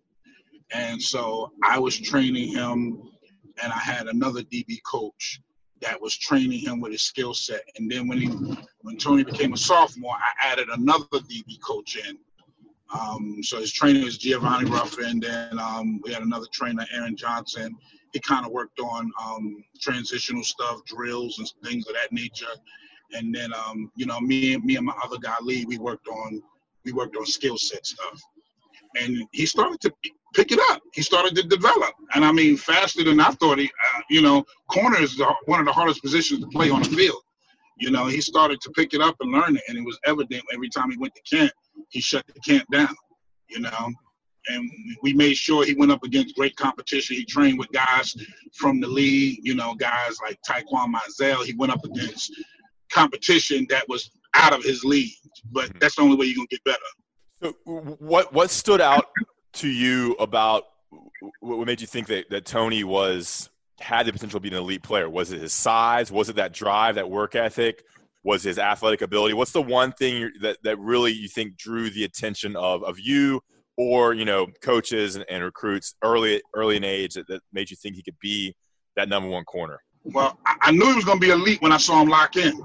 And so I was training him and I had another DB coach that was training him with his skill set. And then when he, when Tony became a sophomore, I added another DB coach in. Um, so his trainer was Giovanni Ruffin. and then um, we had another trainer, Aaron Johnson. He kind of worked on um, transitional stuff, drills, and things of that nature. And then, um, you know, me and me and my other guy Lee, we worked on we worked on skill set stuff. And he started to pick it up. He started to develop, and I mean faster than I thought. He, uh, you know, corner is the, one of the hardest positions to play on the field. You know, he started to pick it up and learn it, and it was evident every time he went to camp, he shut the camp down. You know, and we made sure he went up against great competition. He trained with guys from the league, you know, guys like Taquan Mizzell. He went up against competition that was out of his league, but mm-hmm. that's the only way you're gonna get better. So what what stood out to you about what made you think that, that Tony was had the potential to be an elite player? Was it his size? Was it that drive, that work ethic? Was his athletic ability? What's the one thing that, that really you think drew the attention of, of you or you know coaches and, and recruits early early in age that, that, made you think he could be that number one corner? Well, I knew he was going to be elite when I saw him lock in.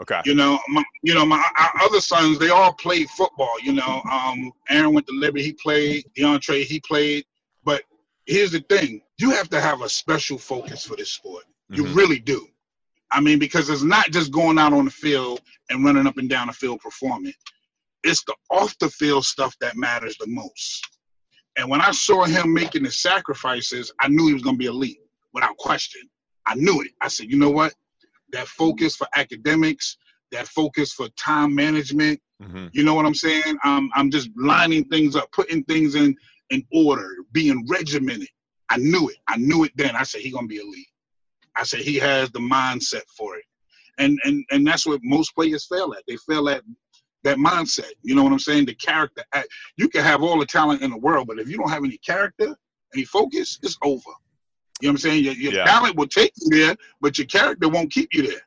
Okay. You know, my, you know, my other sons, they all played football. You know, um, Aaron went to Liberty, he played. DeAndre, he played. But here's the thing: you have to have a special focus for this sport. You mm-hmm. really do. I mean, because it's not just going out on the field and running up and down the field performing. It's the off the field stuff that matters the most. And when I saw him making the sacrifices, I knew he was going to be elite without question. I knew it. I said, you know what? that focus for academics, that focus for time management. Mm-hmm. You know what I'm saying? Um, I'm just lining things up, putting things in in order, being regimented. I knew it. I knew it then. I said he gonna be elite. I said he has the mindset for it, and and and that's what most players fail at. They fail at that mindset. You know what I'm saying? The character. You can have all the talent in the world, but if you don't have any character, any focus, it's over. You know what I'm saying? Your, your yeah. talent will take you there, but your character won't keep you there.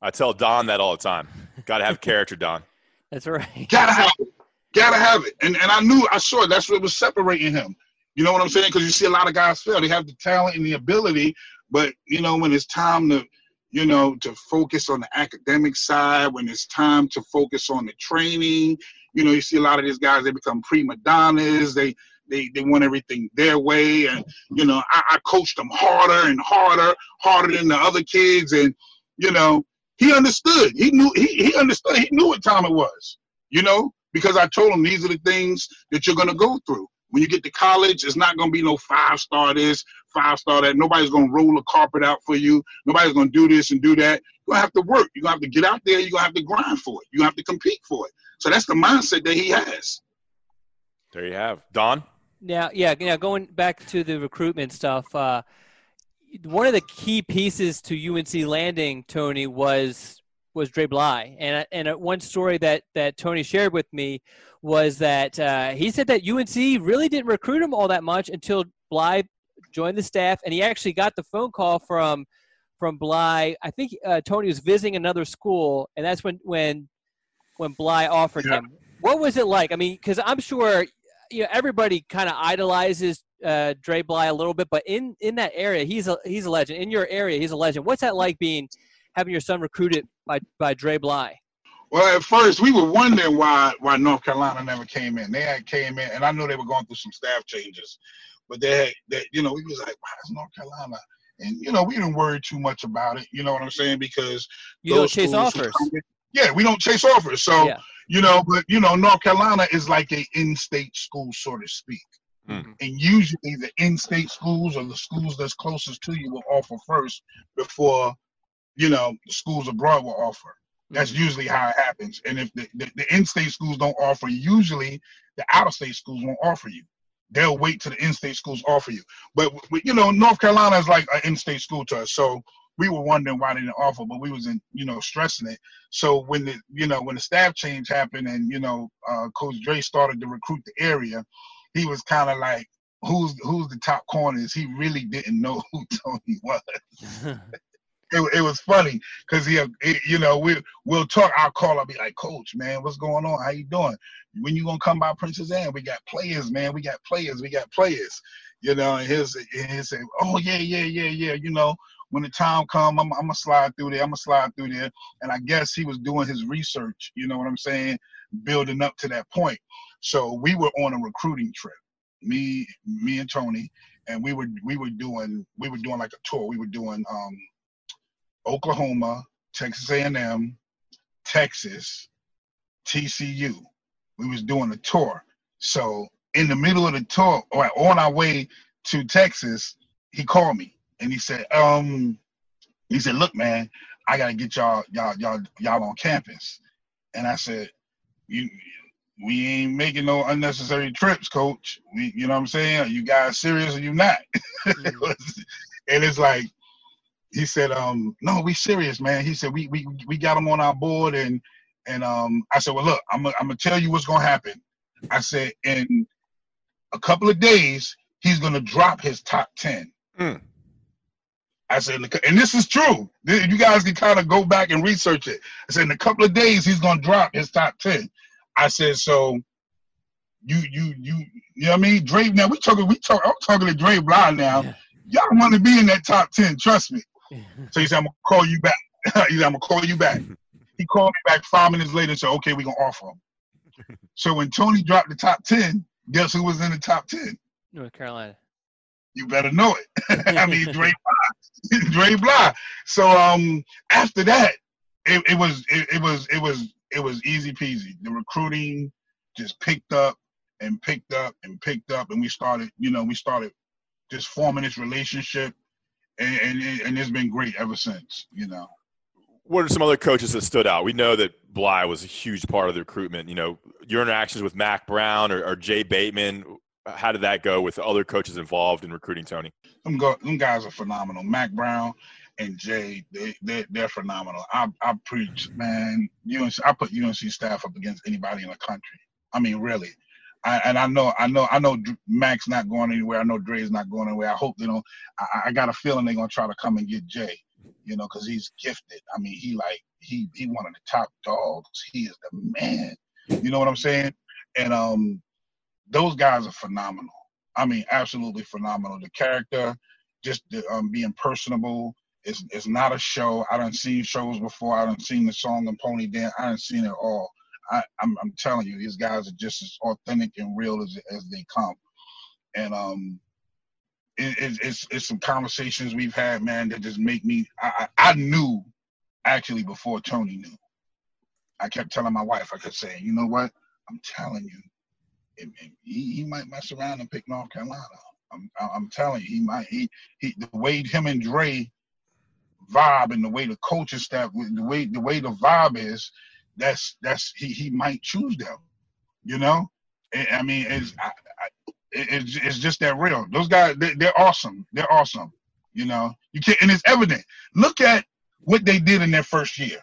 I tell Don that all the time. Got to have character, Don. [LAUGHS] That's right. Gotta have it. Gotta have it. And and I knew I saw it. That's what was separating him. You know what I'm saying? Because you see a lot of guys fail. They have the talent and the ability, but you know when it's time to, you know, to focus on the academic side, when it's time to focus on the training, you know, you see a lot of these guys. They become prima donnas. They they they want everything their way, and you know I, I coached them harder and harder, harder than the other kids, and you know he understood. He knew he he understood. He knew what time it was. You know because I told him these are the things that you're gonna go through. When you get to college, it's not gonna be no five star this, five star that. Nobody's gonna roll a carpet out for you. Nobody's gonna do this and do that. You're gonna have to work. You're gonna have to get out there. You're gonna have to grind for it. You're gonna have to compete for it. So that's the mindset that he has. There you have Don. Now, yeah, yeah. Going back to the recruitment stuff, uh, one of the key pieces to UNC landing Tony was was Dre Bly, and and one story that that Tony shared with me was that uh, he said that UNC really didn't recruit him all that much until Bly joined the staff, and he actually got the phone call from from Bly. I think uh, Tony was visiting another school, and that's when when when Bly offered yeah. him. What was it like? I mean, because I'm sure you know everybody kind of idolizes uh, Dre Bly a little bit, but in in that area, he's a he's a legend. In your area, he's a legend. What's that like being having your son recruited by by Dre Bly? Well, at first we were wondering why why North Carolina never came in. They had came in, and I knew they were going through some staff changes, but they had that you know we was like, why is North Carolina? And you know we didn't worry too much about it. You know what I'm saying? Because you don't chase offers. Yeah, we don't chase offers. So yeah. you know, but you know, North Carolina is like a in-state school, so to speak. Mm-hmm. And usually the in-state schools or the schools that's closest to you will offer first before, you know, schools abroad will offer. That's mm-hmm. usually how it happens. And if the, the, the in-state schools don't offer, usually the out-of-state schools won't offer you. They'll wait till the in-state schools offer you. But you know, North Carolina is like an in-state school to us. So we were wondering why they didn't offer, but we was in, you know, stressing it. So when the, you know, when the staff change happened and you know, uh, Coach Dre started to recruit the area, he was kind of like, who's who's the top corners? He really didn't know [LAUGHS] who Tony was. [LAUGHS] it, it was funny because he, you know, we we'll talk. I'll call. I'll be like, Coach, man, what's going on? How you doing? When you gonna come by Princess Anne? We got players, man. We got players. We got players. You know, and he'll oh yeah, yeah, yeah, yeah. You know, when the time come, I'm, I'm gonna slide through there. I'm gonna slide through there. And I guess he was doing his research. You know what I'm saying? Building up to that point. So we were on a recruiting trip, me, me and Tony, and we were we were doing we were doing like a tour. We were doing um, Oklahoma, Texas A&M, Texas, TCU. We was doing a tour. So in the middle of the tour, or on our way to Texas, he called me and he said, um, he said, look, man, I gotta get y'all y'all y'all y'all on campus. And I said, you we ain't making no unnecessary trips, coach. We, you know what I'm saying? Are you guys serious or you not? [LAUGHS] Mm-hmm. and it's like he said, um, no, we serious, man. He said, we we we got him on our board and and um I said, well look, I'm gonna I'm gonna tell you what's gonna happen. I said, in a couple of days, he's gonna drop his top ten. Mm. I said, and this is true. You guys can kind of go back and research it. I said, in a couple of days, he's gonna drop his top ten. I said, so you you you you know what I mean? Drake, now we talking we talk I'm talking to Dre Bly now. Yeah. Y'all want to be in that top ten, trust me. So he said, I'm gonna call you back. [LAUGHS] he said, I'm gonna call you back. [LAUGHS] He called me back five minutes later and said, okay, we're gonna offer him. so when Tony dropped the top ten, guess who was in the top ten? North Carolina. You better know it. [LAUGHS] I mean Dre Bly. Dre Bly. So um after that, it, it was it, it was it was it was easy peasy. The recruiting just picked up and picked up and picked up, and we started, you know, we started just forming this relationship, and and, and it's been great ever since, you know. What are some other coaches that stood out? We know that Bly was a huge part of the recruitment. You know, your interactions with Mack Brown or, or Jay Bateman. How did that go with other coaches involved in recruiting Tony? Them, go, them guys are phenomenal. Mack Brown, and Jay, they, they they're phenomenal. I I preach, man. UNC, I put UNC staff up against anybody in the country. I mean, really. I, and I know, I know, I know. Mack's not going anywhere. I know Dre's not going anywhere. I hope you know. I, I got a feeling they're gonna try to come and get Jay, you know, because he's gifted. I mean, he like he he one of the top dogs. He is the man. You know what I'm saying? And um, those guys are phenomenal. I mean, absolutely phenomenal. The character, just the, um, being personable, it's it's not a show. I don't seen shows before. I don't seen the song and pony dance. I don't seen it all. I, I'm I'm telling you, these guys are just as authentic and real as as they come. And um, it, it, it's it's some conversations we've had, man, that just make me. I, I, I knew actually before Tony knew. I kept telling my wife, I kept saying, you know what? I'm telling you, he, he might mess around and pick North Carolina. I'm, I'm telling you, he might. He, he the way him and Dre vibe and the way the coaching staff, the way the way the vibe is, that's that's he he might choose them. You know, I mean, it's I, I, it's, it's just that real. Those guys, they, they're awesome. They're awesome. You know, you can't, and it's evident. Look at what they did in their first year.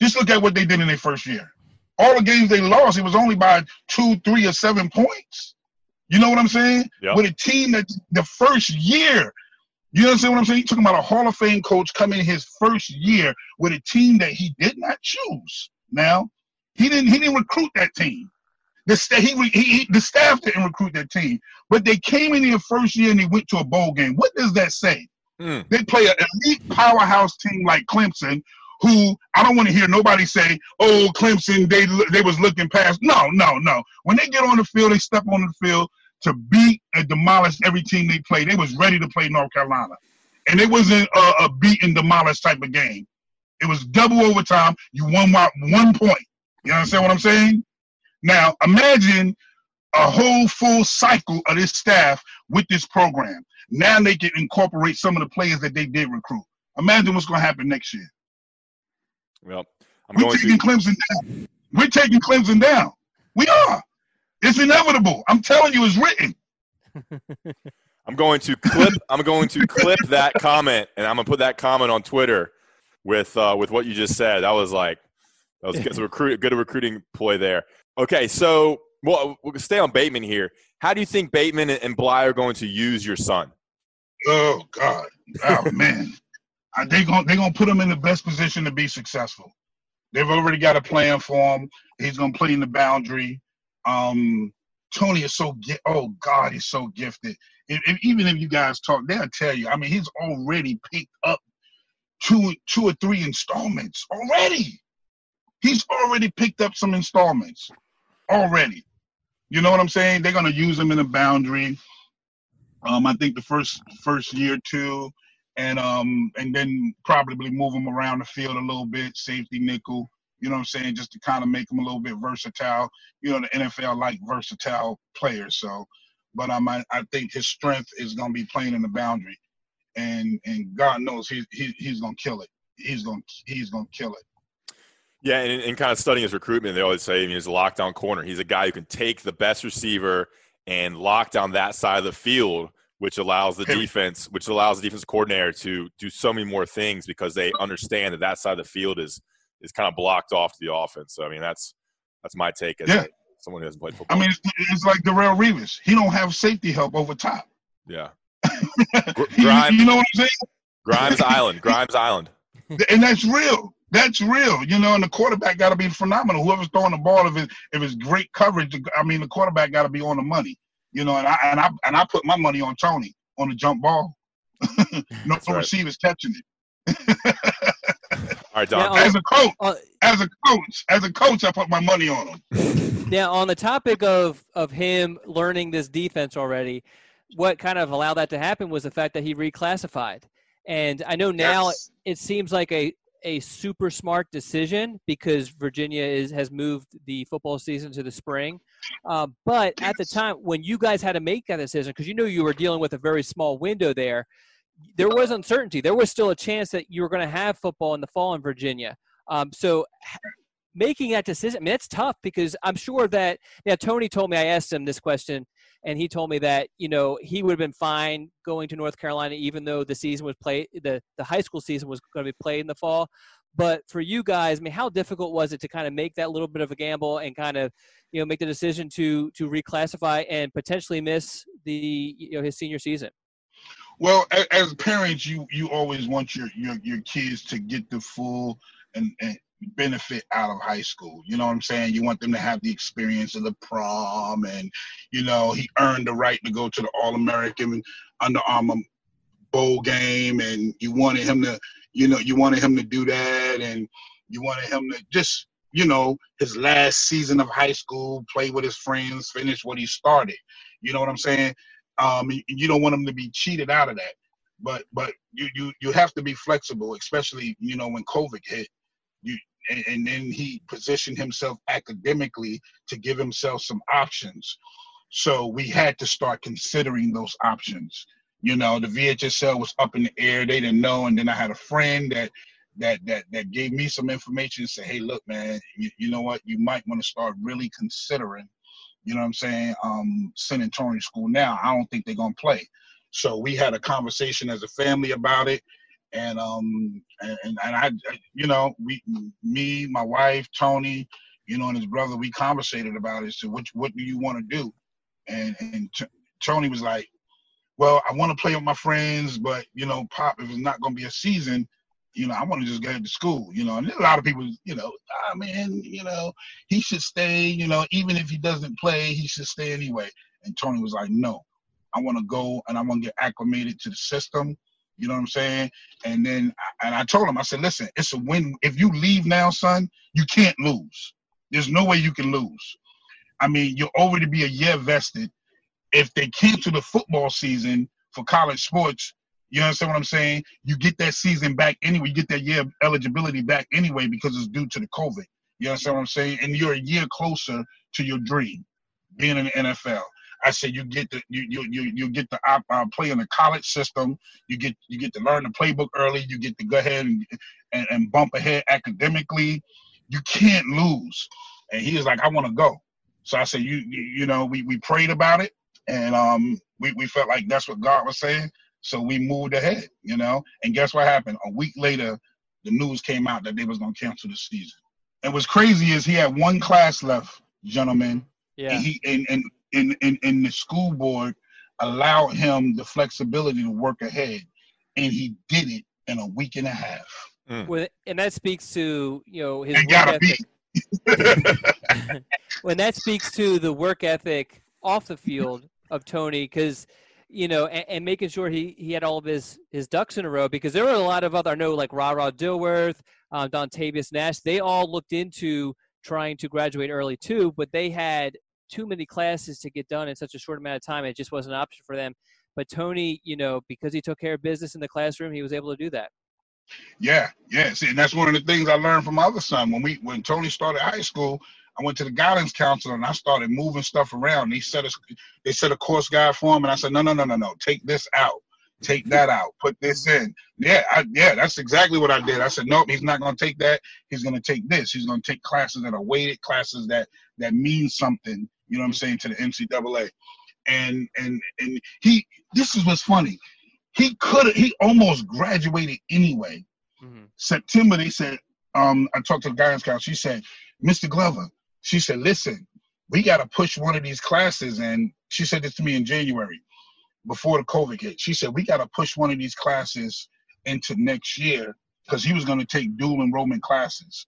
Just look at what they did in their first year. All the games they lost, it was only by two, three, or seven points. You know what I'm saying? Yep. With a team that the first year, you understand what I'm saying? You're talking about a Hall of Fame coach coming his first year with a team that he did not choose. Now, he didn't he didn't recruit that team. The, st- he, he, he, the staff didn't recruit that team, but they came in their first year and they went to a bowl game. What does that say? Mm. They play an elite powerhouse team like Clemson, who I don't want to hear nobody say, "Oh, Clemson, they they was looking past." No, no, no. When they get on the field, they step on the field to beat and demolish every team they play. They was ready to play North Carolina, and it wasn't a, a beat and demolish type of game. It was double overtime. You won by one point. You understand what I'm saying? Now imagine a whole full cycle of this staff with this program. Now they can incorporate some of the players that they did recruit. Imagine what's going to happen next year. Well, I'm we're taking to... Clemson down. We're taking Clemson down. We are. It's inevitable. I'm telling you, it's written. [LAUGHS] I'm going to clip. I'm going to clip that comment, and I'm gonna put that comment on Twitter with uh, with what you just said. That was like that was a recruit, good recruiting ploy there. Okay, so well, we'll stay on Bateman here. How do you think Bateman and Bly are going to use your son? Oh God, oh [LAUGHS] man, they gonna they gonna put him in the best position to be successful. They've already got a plan for him. He's gonna play in the boundary. Um, Tony is so oh God, he's so gifted. If, if, even if you guys talk, they'll tell you. I mean, he's already picked up two two or three installments already. He's already picked up some installments already. You know what I'm saying? They're gonna use him in the boundary. Um, I think the first first year two, and um, and then probably move him around the field a little bit, safety nickel. You know what I'm saying? Just to kind of make him a little bit versatile. You know, the NFL like versatile players. So, but um, I, I think his strength is gonna be playing in the boundary, and and God knows he, he he's gonna kill it. He's gonna he's gonna kill it. Yeah, and, and kind of studying his recruitment, they always say I mean, he's a lockdown corner. He's a guy who can take the best receiver and lock down that side of the field, which allows the defense, which allows the defense coordinator to do so many more things because they understand that that side of the field is is kind of blocked off to the offense. So I mean, that's that's my take as yeah. someone who hasn't played football. I mean, it's, it's like Darrelle Revis. He don't have safety help over top. Yeah. [LAUGHS] Grimes, you know what I'm saying? Grimes Island. Grimes Island. And that's real. That's real, you know, and the quarterback got to be phenomenal. Whoever's throwing the ball, if it if it's great coverage, I mean, the quarterback got to be on the money, you know. And I and I and I put my money on Tony on the jump ball. [LAUGHS] no right. receivers catching it. All right, Don. Now, as a coach, uh, as a coach, as a coach, I put my money on him. Now, on the topic of of him learning this defense already, what kind of allowed that to happen was the fact that he reclassified. And I know now yes. it seems like a a super smart decision because Virginia is has moved the football season to the spring. Uh, but at the time when you guys had to make that decision, because you knew you were dealing with a very small window there, there was uncertainty. There was still a chance that you were going to have football in the fall in Virginia. Um, so making that decision, I mean, it's tough because I'm sure that, yeah, Tony told me, I asked him this question and he told me that you know he would have been fine going to North Carolina even though the season was played the the high school season was going to be played in the fall. But for you guys, I mean, how difficult was it to kind of make that little bit of a gamble and kind of you know make the decision to to reclassify and potentially miss the you know his senior season? Well, as parents, you you always want your your your kids to get the full and, and benefit out of high school. You know what I'm saying? You want them to have the experience of the prom, and you know he earned the right to go to the All American Under Armour bowl game, and you wanted him to, you know, you wanted him to do that, and you wanted him to just, you know, his last season of high school, play with his friends, finish what he started. You know what I'm saying? Um, you don't want him to be cheated out of that. But but you you you have to be flexible, especially you know when COVID hit. And, and then he positioned himself academically to give himself some options. So we had to start considering those options. You know, the VHSL was up in the air; they didn't know. And then I had a friend that that that that gave me some information and said, "Hey, look, man, you, you know what? You might want to start really considering." You know what I'm saying? Um, to school now. I don't think they're gonna play. So we had a conversation as a family about it, and um, and, and I, you know, we, me, my wife, Tony, you know, and his brother, we conversated about it. So, what what do you want to do? And and t- Tony was like, well, I want to play with my friends, but you know, Pop, if it's not to be a season, you know, I want to just get to school, you know. And a lot of people, you know, I ah, mean, you know, he should stay, you know, even if he doesn't play, he should stay anyway. And Tony was like, no, I want to go and I want to get acclimated to the system. You know what I'm saying? And then, and I told him, I said, listen, it's a win. If you leave now, son, you can't lose. There's no way you can lose. I mean, you'll already be a year vested if they cancel the football season for college sports, you understand what I'm saying? You get that season back anyway. You get that year eligibility back anyway because it's due to the COVID. You understand what I'm saying? And you're a year closer to your dream, being in the NFL. I said you get the you you you, you get the uh, uh, play in the college system. You get you get to learn the playbook early. You get to go ahead and, and, and bump ahead academically. You can't lose. And he was like, I want to go. So I said, you, you you know we we prayed about it and um, we, we felt like that's what God was saying. So we moved ahead, you know. And guess what happened? A week later, the news came out that they was gonna cancel the season. And what's crazy is he had one class left, gentlemen. Yeah. And he and and in in, in the school board allowed him the flexibility to work ahead, and he did it in a week and a half. Mm. Well, and that speaks to you know his work ethic. [LAUGHS] when that speaks to the work ethic off the field of Tony because you know, and, and, making sure he, he had all of his, his ducks in a row because there were a lot of other, I know like Ra Ra Dilworth, um, Dontavius Nash, they all looked into trying to graduate early too, but they had too many classes to get done in such a short amount of time. It just wasn't an option for them. But Tony, you know, because he took care of business in the classroom, he was able to do that. Yeah, yeah. See, and that's one of the things I learned from my other son. When we when Tony started high school, I went to the guidance counselor and I started moving stuff around. They set a they set a course guide for him, and I said, no, no, no, no, no, take this out, take [LAUGHS] that out, put this in. Yeah, I, yeah, that's exactly what I did. I said, nope, he's not going to take that. He's going to take this. He's going to take classes that are weighted, classes that that mean something. You know what I'm saying to the NCAA, and and and he. This is what's funny. He could he almost graduated anyway. Mm-hmm. September, they said. Um, I talked to the guidance counselor. She said, Mr. Glover, she said, listen, we got to push one of these classes. And she said this to me in January before the COVID hit. She said, we got to push one of these classes into next year because he was going to take dual enrollment classes.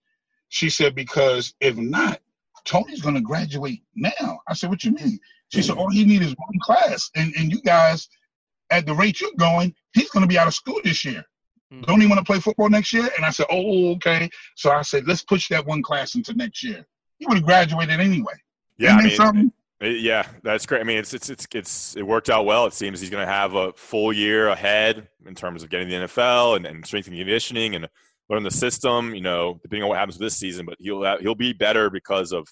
She said, because if not, Tony's going to graduate now. I said, what you mean? She said, all he needs is one class. And, and you guys, at the rate you're going, he's going to be out of school this year. Mm-hmm. Don't he want to play football next year? And I said, oh, okay. So I said, let's push that one class into next year he would have graduated anyway. Yeah, I mean, something? Yeah, that's great. I mean, it's it's it's it's it worked out well. It seems he's going to have a full year ahead in terms of getting the NFL and, and strength and conditioning and learn the system. You know, depending on what happens this season, but he'll he'll be better because of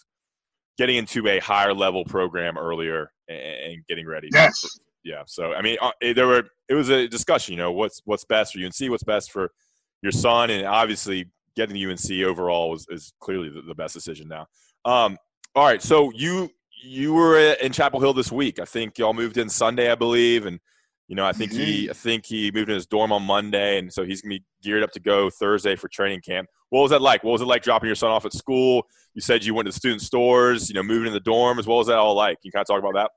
getting into a higher level program earlier and, getting ready. Yes. Yeah. So I mean, uh, there were it was a discussion. You know, what's what's best for UNC, what's best for your son, and obviously getting the UNC overall is, is clearly the, the, best decision now. Um, all right, so you you were in Chapel Hill this week. I think y'all moved in Sunday, I believe, and you know I think mm-hmm. he I think he moved in his dorm on Monday, and so he's gonna be geared up to go Thursday for training camp. What was that like? What was it like dropping your son off at school? You said you went to the student stores, you know, moving in the dorm. As well as that all like? Can you kind of talk about that?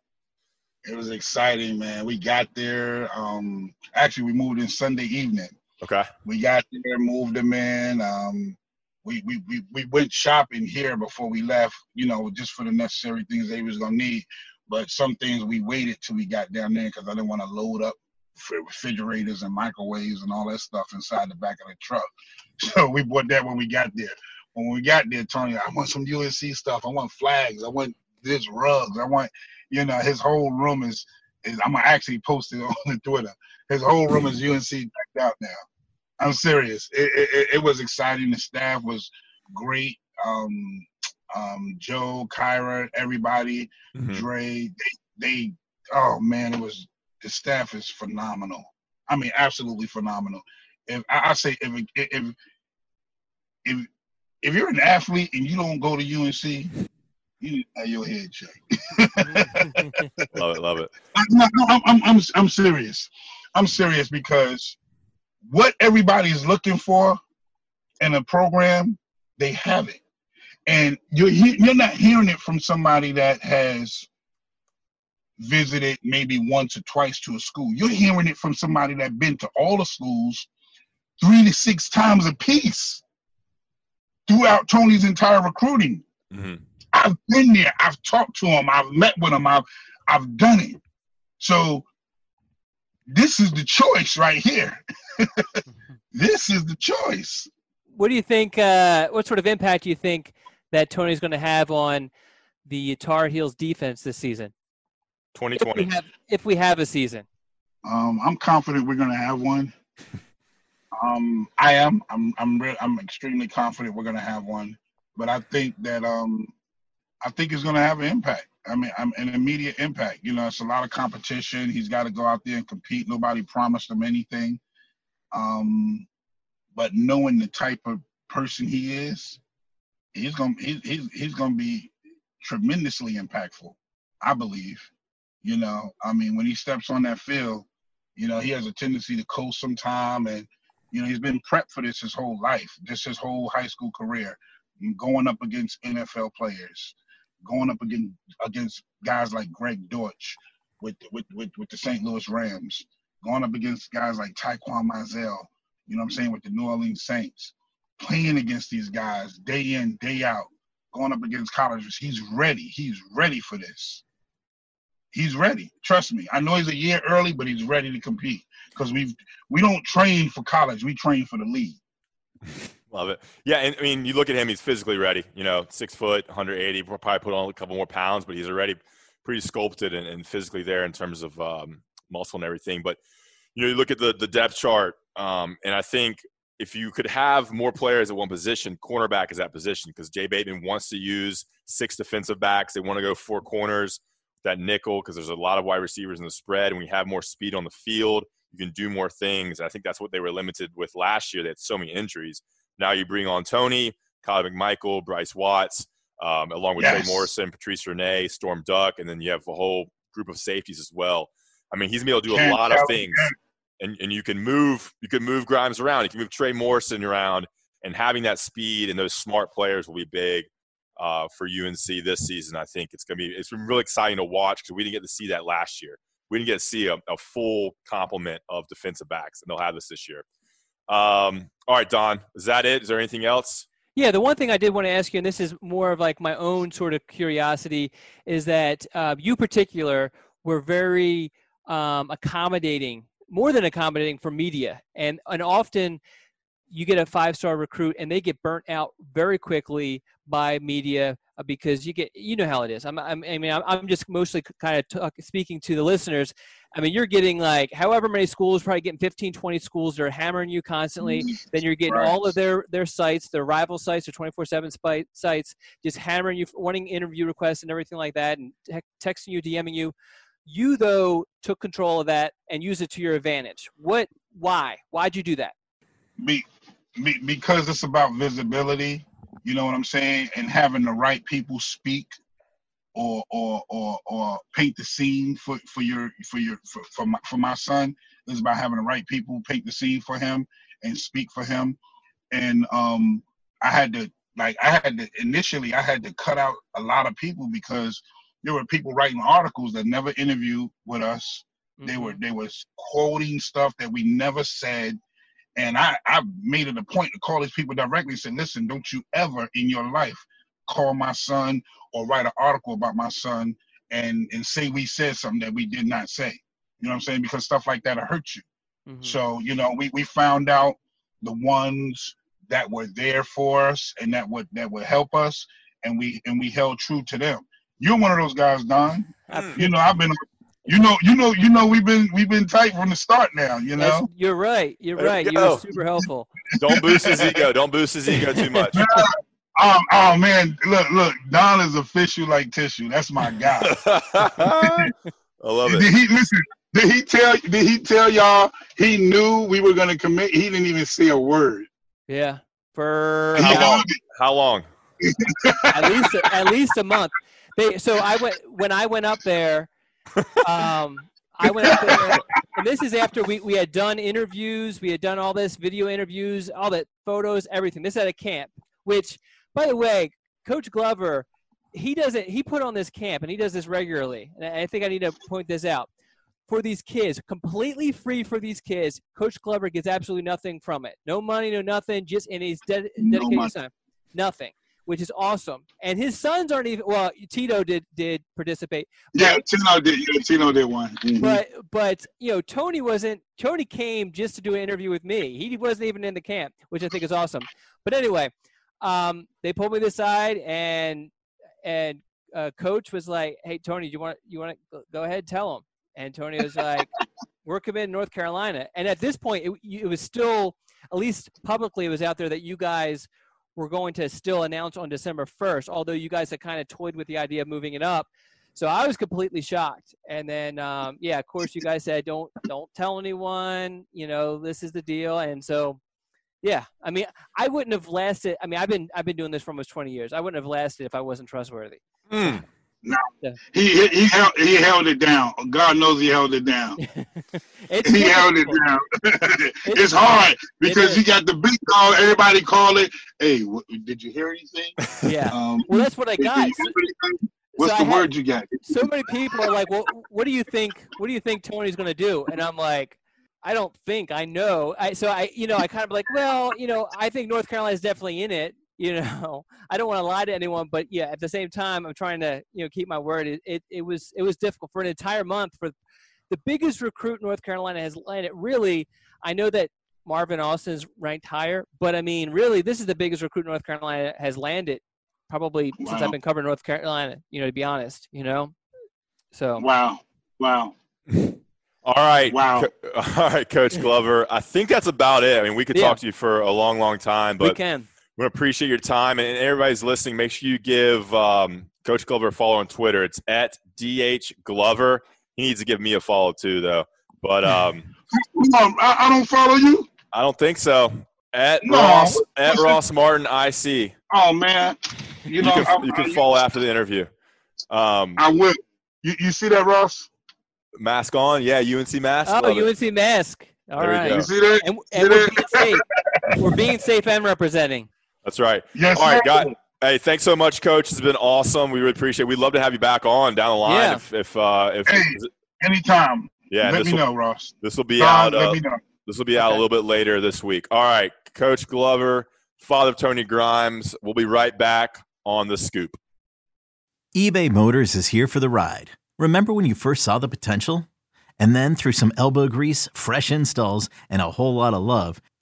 It was exciting, man. We got there. Um, actually, we moved in Sunday evening. Okay. We got there, moved them in. Um, we, we, we, we went shopping here before we left, you know, just for the necessary things they was gonna need. But some things we waited till we got down there because I didn't want to load up refrigerators and microwaves and all that stuff inside the back of the truck. [LAUGHS] So we bought that when we got there. When we got there, Tony, I want some UNC stuff. I want flags. I want this rugs. I want, you know, his whole room is. is I'm gonna actually post it [LAUGHS] on the Twitter. His whole room is UNC decked out now. I'm serious. It, it, it, was exciting. The staff was great. Um, um, Joe, Kyra, everybody, Mhm. Dre, they, they, oh man, it was the staff is phenomenal. I mean, absolutely phenomenal. If I, I say if if if if you're an athlete and you don't go to UNC, you need to have your head checked. [LAUGHS] Love it, love it. no, no, I'm, I'm, I'm, I'm serious. I'm serious because what everybody is looking for in a program, they have it, and you're you're not hearing it from somebody that has visited maybe once or twice to a school. You're hearing it from somebody that been to all the schools three to six times a piece throughout Tony's entire recruiting. hmm I've been there. I've talked to him. I've met with him. I've I've done it. So this is the choice right here. [LAUGHS] this is the choice. what do you think? Uh, what sort of impact do you think that Tony's going to have on the Tar Heels defense this season? If we 2020. have, if we have a season. Um, I'm confident we're gonna have one. Um, I am. I'm. I'm. Re- I'm extremely confident we're gonna have one. But I think that um, I think it's gonna have an impact. I mean, I'm an immediate impact. You know, it's a lot of competition. He's got to go out there and compete. Nobody promised him anything. Um, but knowing the type of person he is, he's gonna he's he's, he's gonna be tremendously impactful. I believe. You know, I mean, when he steps on that field, you know, he has a tendency to coast sometime, and you know, he's been prepped for this his whole life, just his whole high school career, going up against NFL players, going up against against guys like Greg Dortch with with with, with the St. Louis Rams, going up against guys like Taquan Mizzell, you know what I'm saying, with the New Orleans Saints, playing against these guys day in, day out, going up against colleges. He's ready. He's ready for this. He's ready. Trust me. I know he's a year early, but he's ready to compete because we've we don't train for college. We train for the league. [LAUGHS] Love it. Yeah, and I mean, you look at him; he's physically ready. You know, six foot, 180. Probably put on a couple more pounds, but he's already pretty sculpted and, and physically there in terms of um, muscle and everything. But you know, you look at the the depth chart, um, and I think if you could have more players at one position, cornerback is that position because Jay Bateman wants to use six defensive backs. They want to go four corners, that nickel because there's a lot of wide receivers in the spread, and we have more speed on the field. You can do more things. And I think that's what they were limited with last year. They had so many injuries. Now you bring on Tony, Kyler McMichael, Bryce Watts, um, along with Yes. Trey Morrison, Patrice Rene, Storm Duck, and then you have a whole group of safeties as well. I mean, he's going to be able to do a lot of things, and and you can move you can move Grimes around. You can move Trey Morrison around, and having that speed and those smart players will be big uh, for UNC this season. I think it's going to be it's been really exciting to watch because we didn't get to see that last year. We didn't get to see a, a full complement of defensive backs, and they'll have this this year. Um, all right, Don, is that it? Is there anything else? Yeah, the one thing I did want to ask you, and this is more of like my own sort of curiosity, is that uh, you particular were very um, accommodating, more than accommodating for media, and and often you get a five star recruit and they get burnt out very quickly by media uh, because you get you know how it is. I'm, I'm I mean I'm, just mostly kind of talk, speaking to the listeners. I mean you're getting like however many schools, probably getting 15, 20 schools that are hammering you constantly then you're getting Right. all of their their sites, their rival sites, their 24/7 sites, just hammering you, wanting interview requests and everything like that, and te- texting you, DMing you. You though took control of that and used it to your advantage. What? Why? Why'd you do that? be, be, because it's about visibility you know what i'm saying? And having the right people speak or or or, or paint the scene for for your for your for, for my for my son is about having the right people paint the scene for him and speak for him. And um i had to like i had to initially i had to cut out a lot of people because there were people writing articles that never interviewed with us. They were Mhm. they was quoting stuff that we never said and I, I made it a point to call these people directly and say, listen, don't you ever in your life call my son or write an article about my son and, and say we said something that we did not say. You know what I'm saying? Because stuff like that'll hurt you. Mhm. So, you know, we, we found out the ones that were there for us and that would that would help us and we and we held true to them. You're one of those guys, Don. I- You know, I've been you know, you know, you know we've been we've been tight from the start now, you That's- know. you're right. You're There right. You go. were super helpful. Don't boost his ego. Don't boost his ego too much. Oh, [LAUGHS] oh man, look, look, Don is official like tissue. That's my guy. [LAUGHS] I love it. Did it. he listen? Did he tell? Did he tell y'all he knew we were gonna commit? He didn't even say a word. Yeah, for How uh, long? How long? at least at least a month. They so I went when I went up there. Um, I went up there, and this is after we, we had done interviews, we had done all this video interviews, all that photos, everything. This at a camp, which by the way, Coach Glover, he doesn't he put on this camp and he does this regularly, and I think I need to point this out. For these kids, completely free for these kids. Coach Glover gets absolutely nothing from it. No money, no nothing. Just and he's ded- No his time. Nothing which is awesome. And his sons aren't even well. Tito did did participate, Yeah, Tino did. Yeah, Tino did one. Mhm. but but you know Tony wasn't. Tony came just to do an interview with me. He wasn't even in the camp, which I think is awesome. But anyway, um, they pulled me aside and and uh, coach was like, "Hey Tony, do you want you want to go ahead tell him?" And Tony was like, [LAUGHS] "We're committed to North Carolina." And at this point, it, it was still at least publicly it was out there that you guys were going to still announce on December 1st, although you guys had kind of toyed with the idea of moving it up. So I was completely shocked. And then, um, yeah, of course, you guys said don't don't tell anyone. You know, this is the deal. And so, yeah, I mean, I wouldn't have lasted. I mean, I've been I've been doing this for almost 20 years. I wouldn't have lasted if I wasn't trustworthy. Mm. He he he held, he held it down. God knows he held it down. [LAUGHS] it's he held it down. [LAUGHS] it's hard because you got the big call. Everybody call it. Hey, what, did you hear anything? [LAUGHS] Yeah. Um, Well, that's what I got. you hear anything? What's I the word you got? so many people are like, "Well, what do you think? What do you think Tony's going to do?" And I'm like, "I don't think. I know." I so I you know I kind of like, well, you know, I think North Carolina is definitely in it. You know, [LAUGHS] I don't want to lie to anyone, but yeah, at the same time, I'm trying to you know keep my word. It it, it was it was difficult for an entire month for the biggest recruit North Carolina has landed. Really, I know that Marvin Austin's ranked higher, but I mean, really, this is the biggest recruit North Carolina has landed probably since I've been covering North Carolina. You know, to be honest, you know. So Wow, wow. [LAUGHS] All right. Wow. Co- [LAUGHS] all right, Coach Glover. I think that's about it. I mean, we could Yeah. talk to you for a long, long time, but we can. We appreciate your time. And everybody's listening, make sure you give um, Coach Glover a follow on Twitter. It's at DH Glover. He needs to give me a follow too, though. But um, No, [LAUGHS] I, I don't follow you. I don't think so. At No. Ross at Ross Martin IC. Oh man, you You, know can I, you can I- follow after the interview. Um, I will. You, you see that, Ross? mask on, yeah. UNC mask. Oh, Love it. UNC mask. All There right. You see that? And, See and we're that? being safe. We're being safe and representing. That's right. Yes. All right, sir. got. Hey, thanks so much, Coach. It's been awesome. We really appreciate. it. We'd love to have you back on down the line Yeah. if if uh, if Hey. Anytime. yeah. Let This me will, know, Ross. this will be Don, out. let Uh, me know. this will be out a little bit later this week. All right, Coach Glover, father of Tony Grimes. We'll be right back on the scoop. eBay Motors is here for the ride. Remember when you first saw the potential? And then through some elbow grease, fresh installs, and a whole lot of love,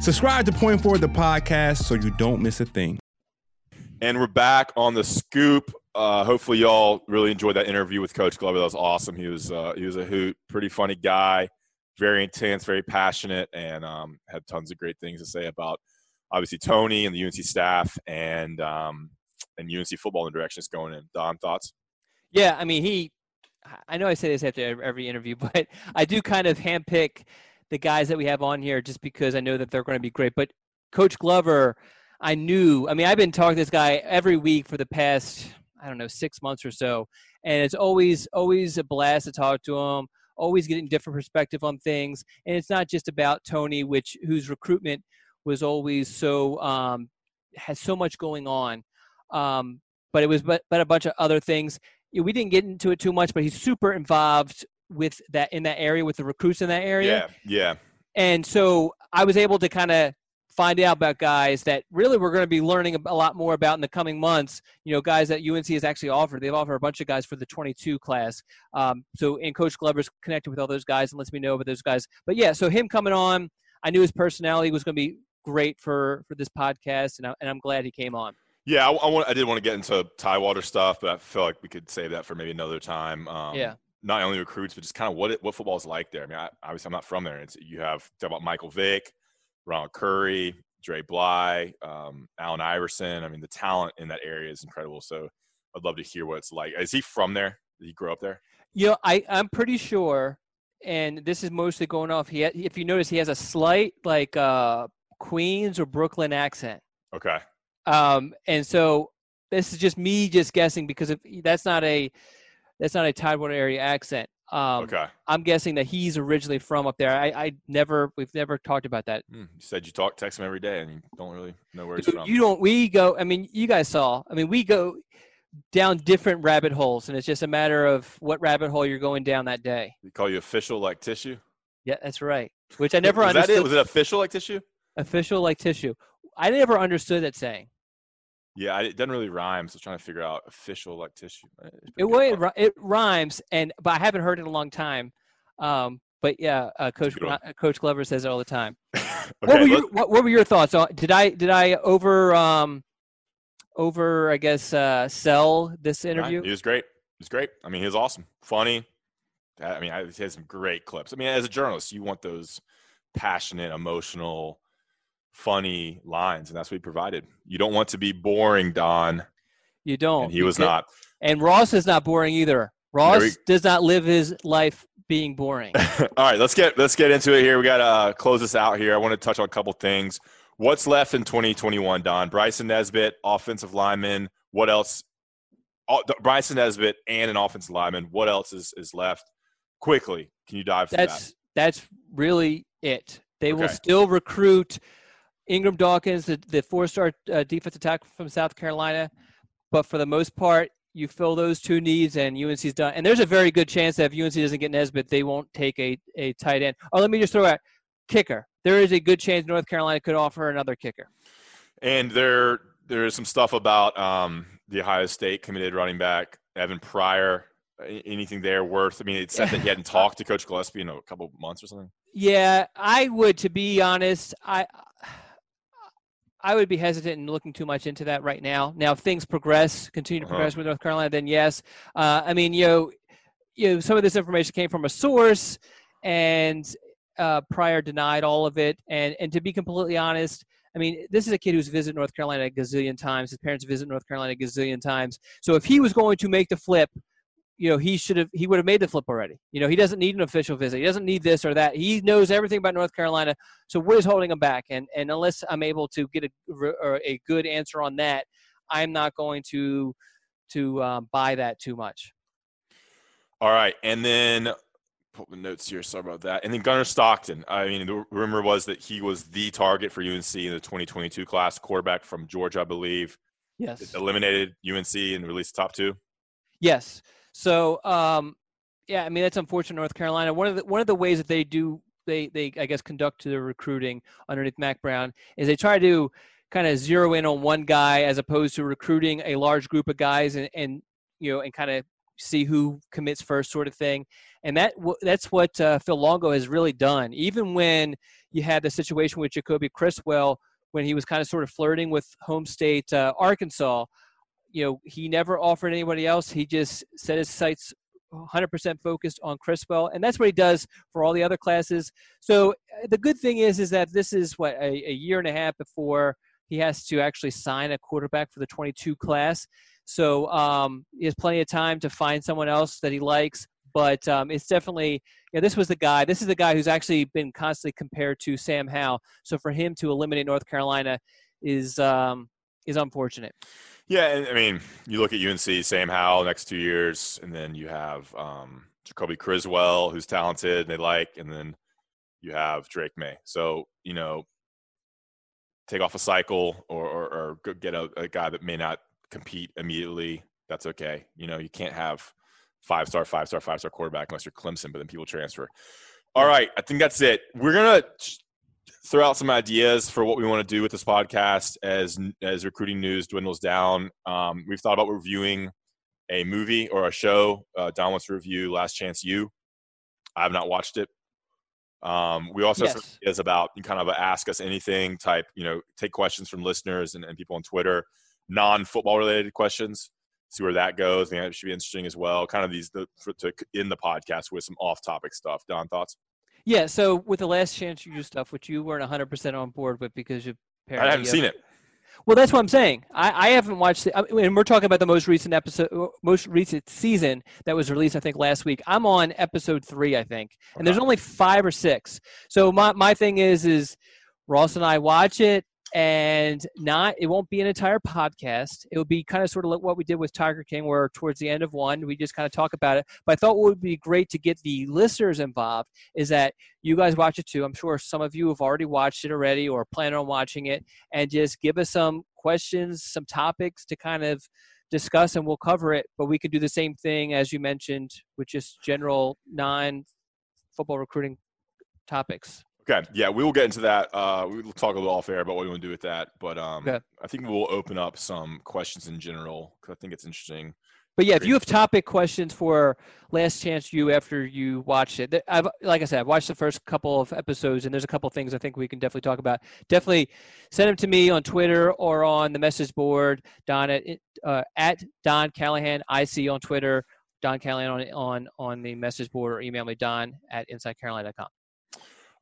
Subscribe to Point Forward, the podcast, so you don't miss a thing. And we're back on the scoop. Uh, hopefully, y'all really enjoyed that interview with Coach Glover. That was awesome. He was uh, he was a hoot, pretty funny guy, very intense, very passionate, and um, had tons of great things to say about obviously Tony and the UNC staff and um, and UNC football in the direction it's going in. Don, thoughts? Yeah, I mean, he. I know I say this after every interview, [LAUGHS] but I do kind of handpick the guys that we have on here just because I know that they're going to be great. But Coach Glover, I knew. I mean, I've been talking to this guy every week for the past I don't know six months or so, and it's always always a blast to talk to him. Always getting different perspective on things, and it's not just about Tony, which whose recruitment was always so um, has so much going on. Um, but it was but, but a bunch of other things. We didn't get into it too much, but he's super involved with that in that area with the recruits in that area. Yeah, yeah. And so I was able to kind of find out about guys that really we're going to be learning a lot more about in the coming months. You know, guys that UNC has actually offered. They've offered a bunch of guys for the 22 class. Um, so, and Coach Glover's connected with all those guys and lets me know about those guys. But yeah, so him coming on, I knew his personality was going to be great for for this podcast, and, I, and I'm glad he came on. Yeah, I, I, want, I did want to get into Tidewater stuff, but I feel like we could save that for maybe another time. Um, yeah. Not only recruits, but just kind of what it, what football is like there. I mean, I, obviously, I'm not from there. It's, you have talk about Michael Vick, Ronald Curry, Dre Bly, um, Allen Iverson. I mean, the talent in that area is incredible. So I'd love to hear what it's like. Is he from there? Did he grow up there? You know, I, I'm pretty sure, and this is mostly going off. He, if you notice, he has a slight like uh, Queens or Brooklyn accent. Okay. Um, and so this is just me just guessing because if that's not a that's not a Tidewater area accent. Um, okay. I'm guessing that he's originally from up there. I, I never, we've never talked about that. Mm, you said you talk, text him every day, and you don't really know where he's from. You don't. We go. I mean, you guys saw. I mean, we go down different rabbit holes, and it's just a matter of what rabbit hole you're going down that day. We call you official like tissue. Yeah, that's right. Which I never Was understood. that it? Was it official like tissue? Official like tissue. I never understood that saying. Yeah, I, it doesn't really rhyme. So I was trying to figure out official like tissue. It way it, it rhymes, and but I haven't heard it in a long time. Um, but yeah, uh, Coach uh, Coach Glover says it all the time. [LAUGHS] okay, what, were your, what, what, were your thoughts? Did I did I over um, over I guess uh, sell this interview? He was great. He was great. I mean, he was awesome, funny. I mean, he has some great clips. I mean, as a journalist, you want those passionate, emotional funny lines, and that's what he provided. You don't want to be boring, Don. You don't. And he was not. And Ross is not boring either. Ross we, does not live his life being boring. [LAUGHS] All right, let's get let's get into it here. We got to uh, close this out here. I want to touch on a couple things. What's left in 2021, Don? Bryson Nesbitt, offensive lineman. What else? Bryson Nesbitt and an offensive lineman. What else is is left? Quickly, can you dive? That's that? that's really it. They Okay. will still recruit Ingram Dawkins, the, the four-star uh, defensive tackle from South Carolina, but for the most part, you fill those two needs, and UNC's done. And there's a very good chance that if UNC doesn't get Nesbitt, they won't take a, a tight end. Oh, let me just throw out kicker. There is a good chance North Carolina could offer another kicker. And there there is some stuff about um, the Ohio State committed running back Evan Pryor. Anything there worth? I mean, it said that he hadn't [LAUGHS] talked to Coach Gillespie in a couple of months or something. Yeah, I would. To be honest, I I would be hesitant in looking too much into that right now. Now, if things progress, continue to Uh-huh. progress with North Carolina, then yes. Uh, I mean, you know, you know, some of this information came from a source, and uh, Pryor denied all of it. And and to be completely honest, I mean, this is a kid who's visited North Carolina a gazillion times. His parents visit North Carolina a gazillion times. So if he was going to make the flip, you know, he should have he would have made the flip already. You know, he doesn't need an official visit. He doesn't need this or that. He knows everything about North Carolina. So what is holding him back? And and unless I'm able to get a or a good answer on that, I'm not going to to um, buy that too much. All right, and then put the notes here. Sorry about that. And then Gunnar Stockton. I mean, the rumor was that he was the target for UNC in the 2022 class, quarterback from Georgia, I believe. Yes. Eliminated UNC and released top two. Yes. So, um, yeah, I mean that's unfortunate. North Carolina. One of the one of the ways that they do they they I guess conduct their recruiting underneath Mack Brown is they try to kind of zero in on one guy as opposed to recruiting a large group of guys and and you know and kind of see who commits first sort of thing. And that that's what uh, Phil Longo has really done. Even when you had the situation with Jacoby Criswell when he was kind of sort of flirting with home state uh, Arkansas you know, he never offered anybody else. He just set his sights 100% focused on Criswell, and that's what he does for all the other classes. So uh, the good thing is, is that this is what a, a year and a half before he has to actually sign a quarterback for the 22 class. So um, he has plenty of time to find someone else that he likes. But um, it's definitely, you know, this was the guy. This is the guy who's actually been constantly compared to Sam Howell. So for him to eliminate North Carolina is um, is unfortunate. Yeah, and I mean, you look at UNC, Sam Howell next two years, and then you have um, Jacoby Criswell, who's talented, and they like, and then you have Drake Maye. So you know, take off a cycle or, or, or get a, a, guy that may not compete immediately. That's okay. You know, you can't have five star, five star, five star quarterback unless you're Clemson, but then people transfer. All right, I think that's it. We're gonna throw out some ideas for what we want to do with this podcast as as recruiting news dwindles down. Um, we've thought about reviewing a movie or a show. Uh, Don wants to review Last Chance U. I have not watched it. Um, we also yes. have ideas about kind of a ask us anything type, you know, take questions from listeners and, and people on Twitter, non football related questions. See where that goes. I think that should be interesting as well. Kind of these the, for, to in the podcast with some off topic stuff. Don, thoughts? Yeah, so with the last chance U stuff, which you weren't 100% on board with because you I haven't seen it. Well, that's what I'm saying. I, I haven't watched it, and we're talking about the most recent episode, most recent season that was released, I think, last week. I'm on episode three, I think, and there's only five or six. So my my thing is, is Ross and I watch it, and not it won't be an entire podcast. It will be kind of sort of like what we did with tiger king where towards the end of one we just kind of talk about it. But i thought what would be great to get the listeners involved is that you guys watch it too. I'm sure some of you have already watched it already or plan on watching it and just give us some questions some topics to kind of discuss and we'll cover it. But we could do the same thing as you mentioned with just general non football recruiting topics Okay. Yeah, we will get into that. Uh, we will talk a little off air about what we want to do with that. But um. I think we'll open up some questions in general because I think it's interesting. But yeah, if you have topic questions for Last Chance U after you watch it, I've like I said, I've watched the first couple of episodes, and there's a couple things I think we can definitely talk about. Definitely send them to me on Twitter or on the message board. Don at uh, at Don Callahan IC on Twitter. Don Callahan on on on the message board, or email me Don at InsideCarolina.com.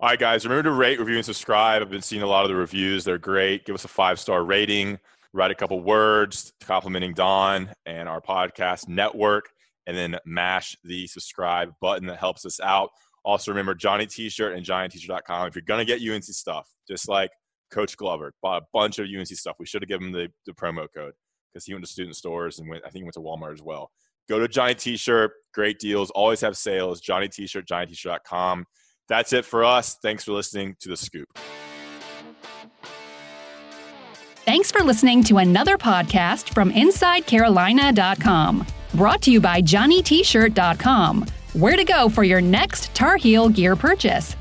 All right, guys, remember to rate, review, and subscribe. I've been seeing a lot of the reviews. They're great. Give us a five star rating, write a couple words complimenting Don and our podcast network, and then mash the subscribe button that helps us out. Also, remember Johnny T shirt and JohnnyT-shirt.com. If you're going to get UNC stuff, just like Coach Glover bought a bunch of UNC stuff, we should have given him the, the promo code because he went to student stores and went, I think he went to Walmart as well. Go to Johnny T shirt, great deals, always have sales. Johnny T shirt, JohnnyT-shirt.com. That's it for us. Thanks for listening to The Scoop. Thanks for listening to another podcast from InsideCarolina.com. Brought to you by JohnnyT-shirt.com. Where to go for your next Tar Heel gear purchase.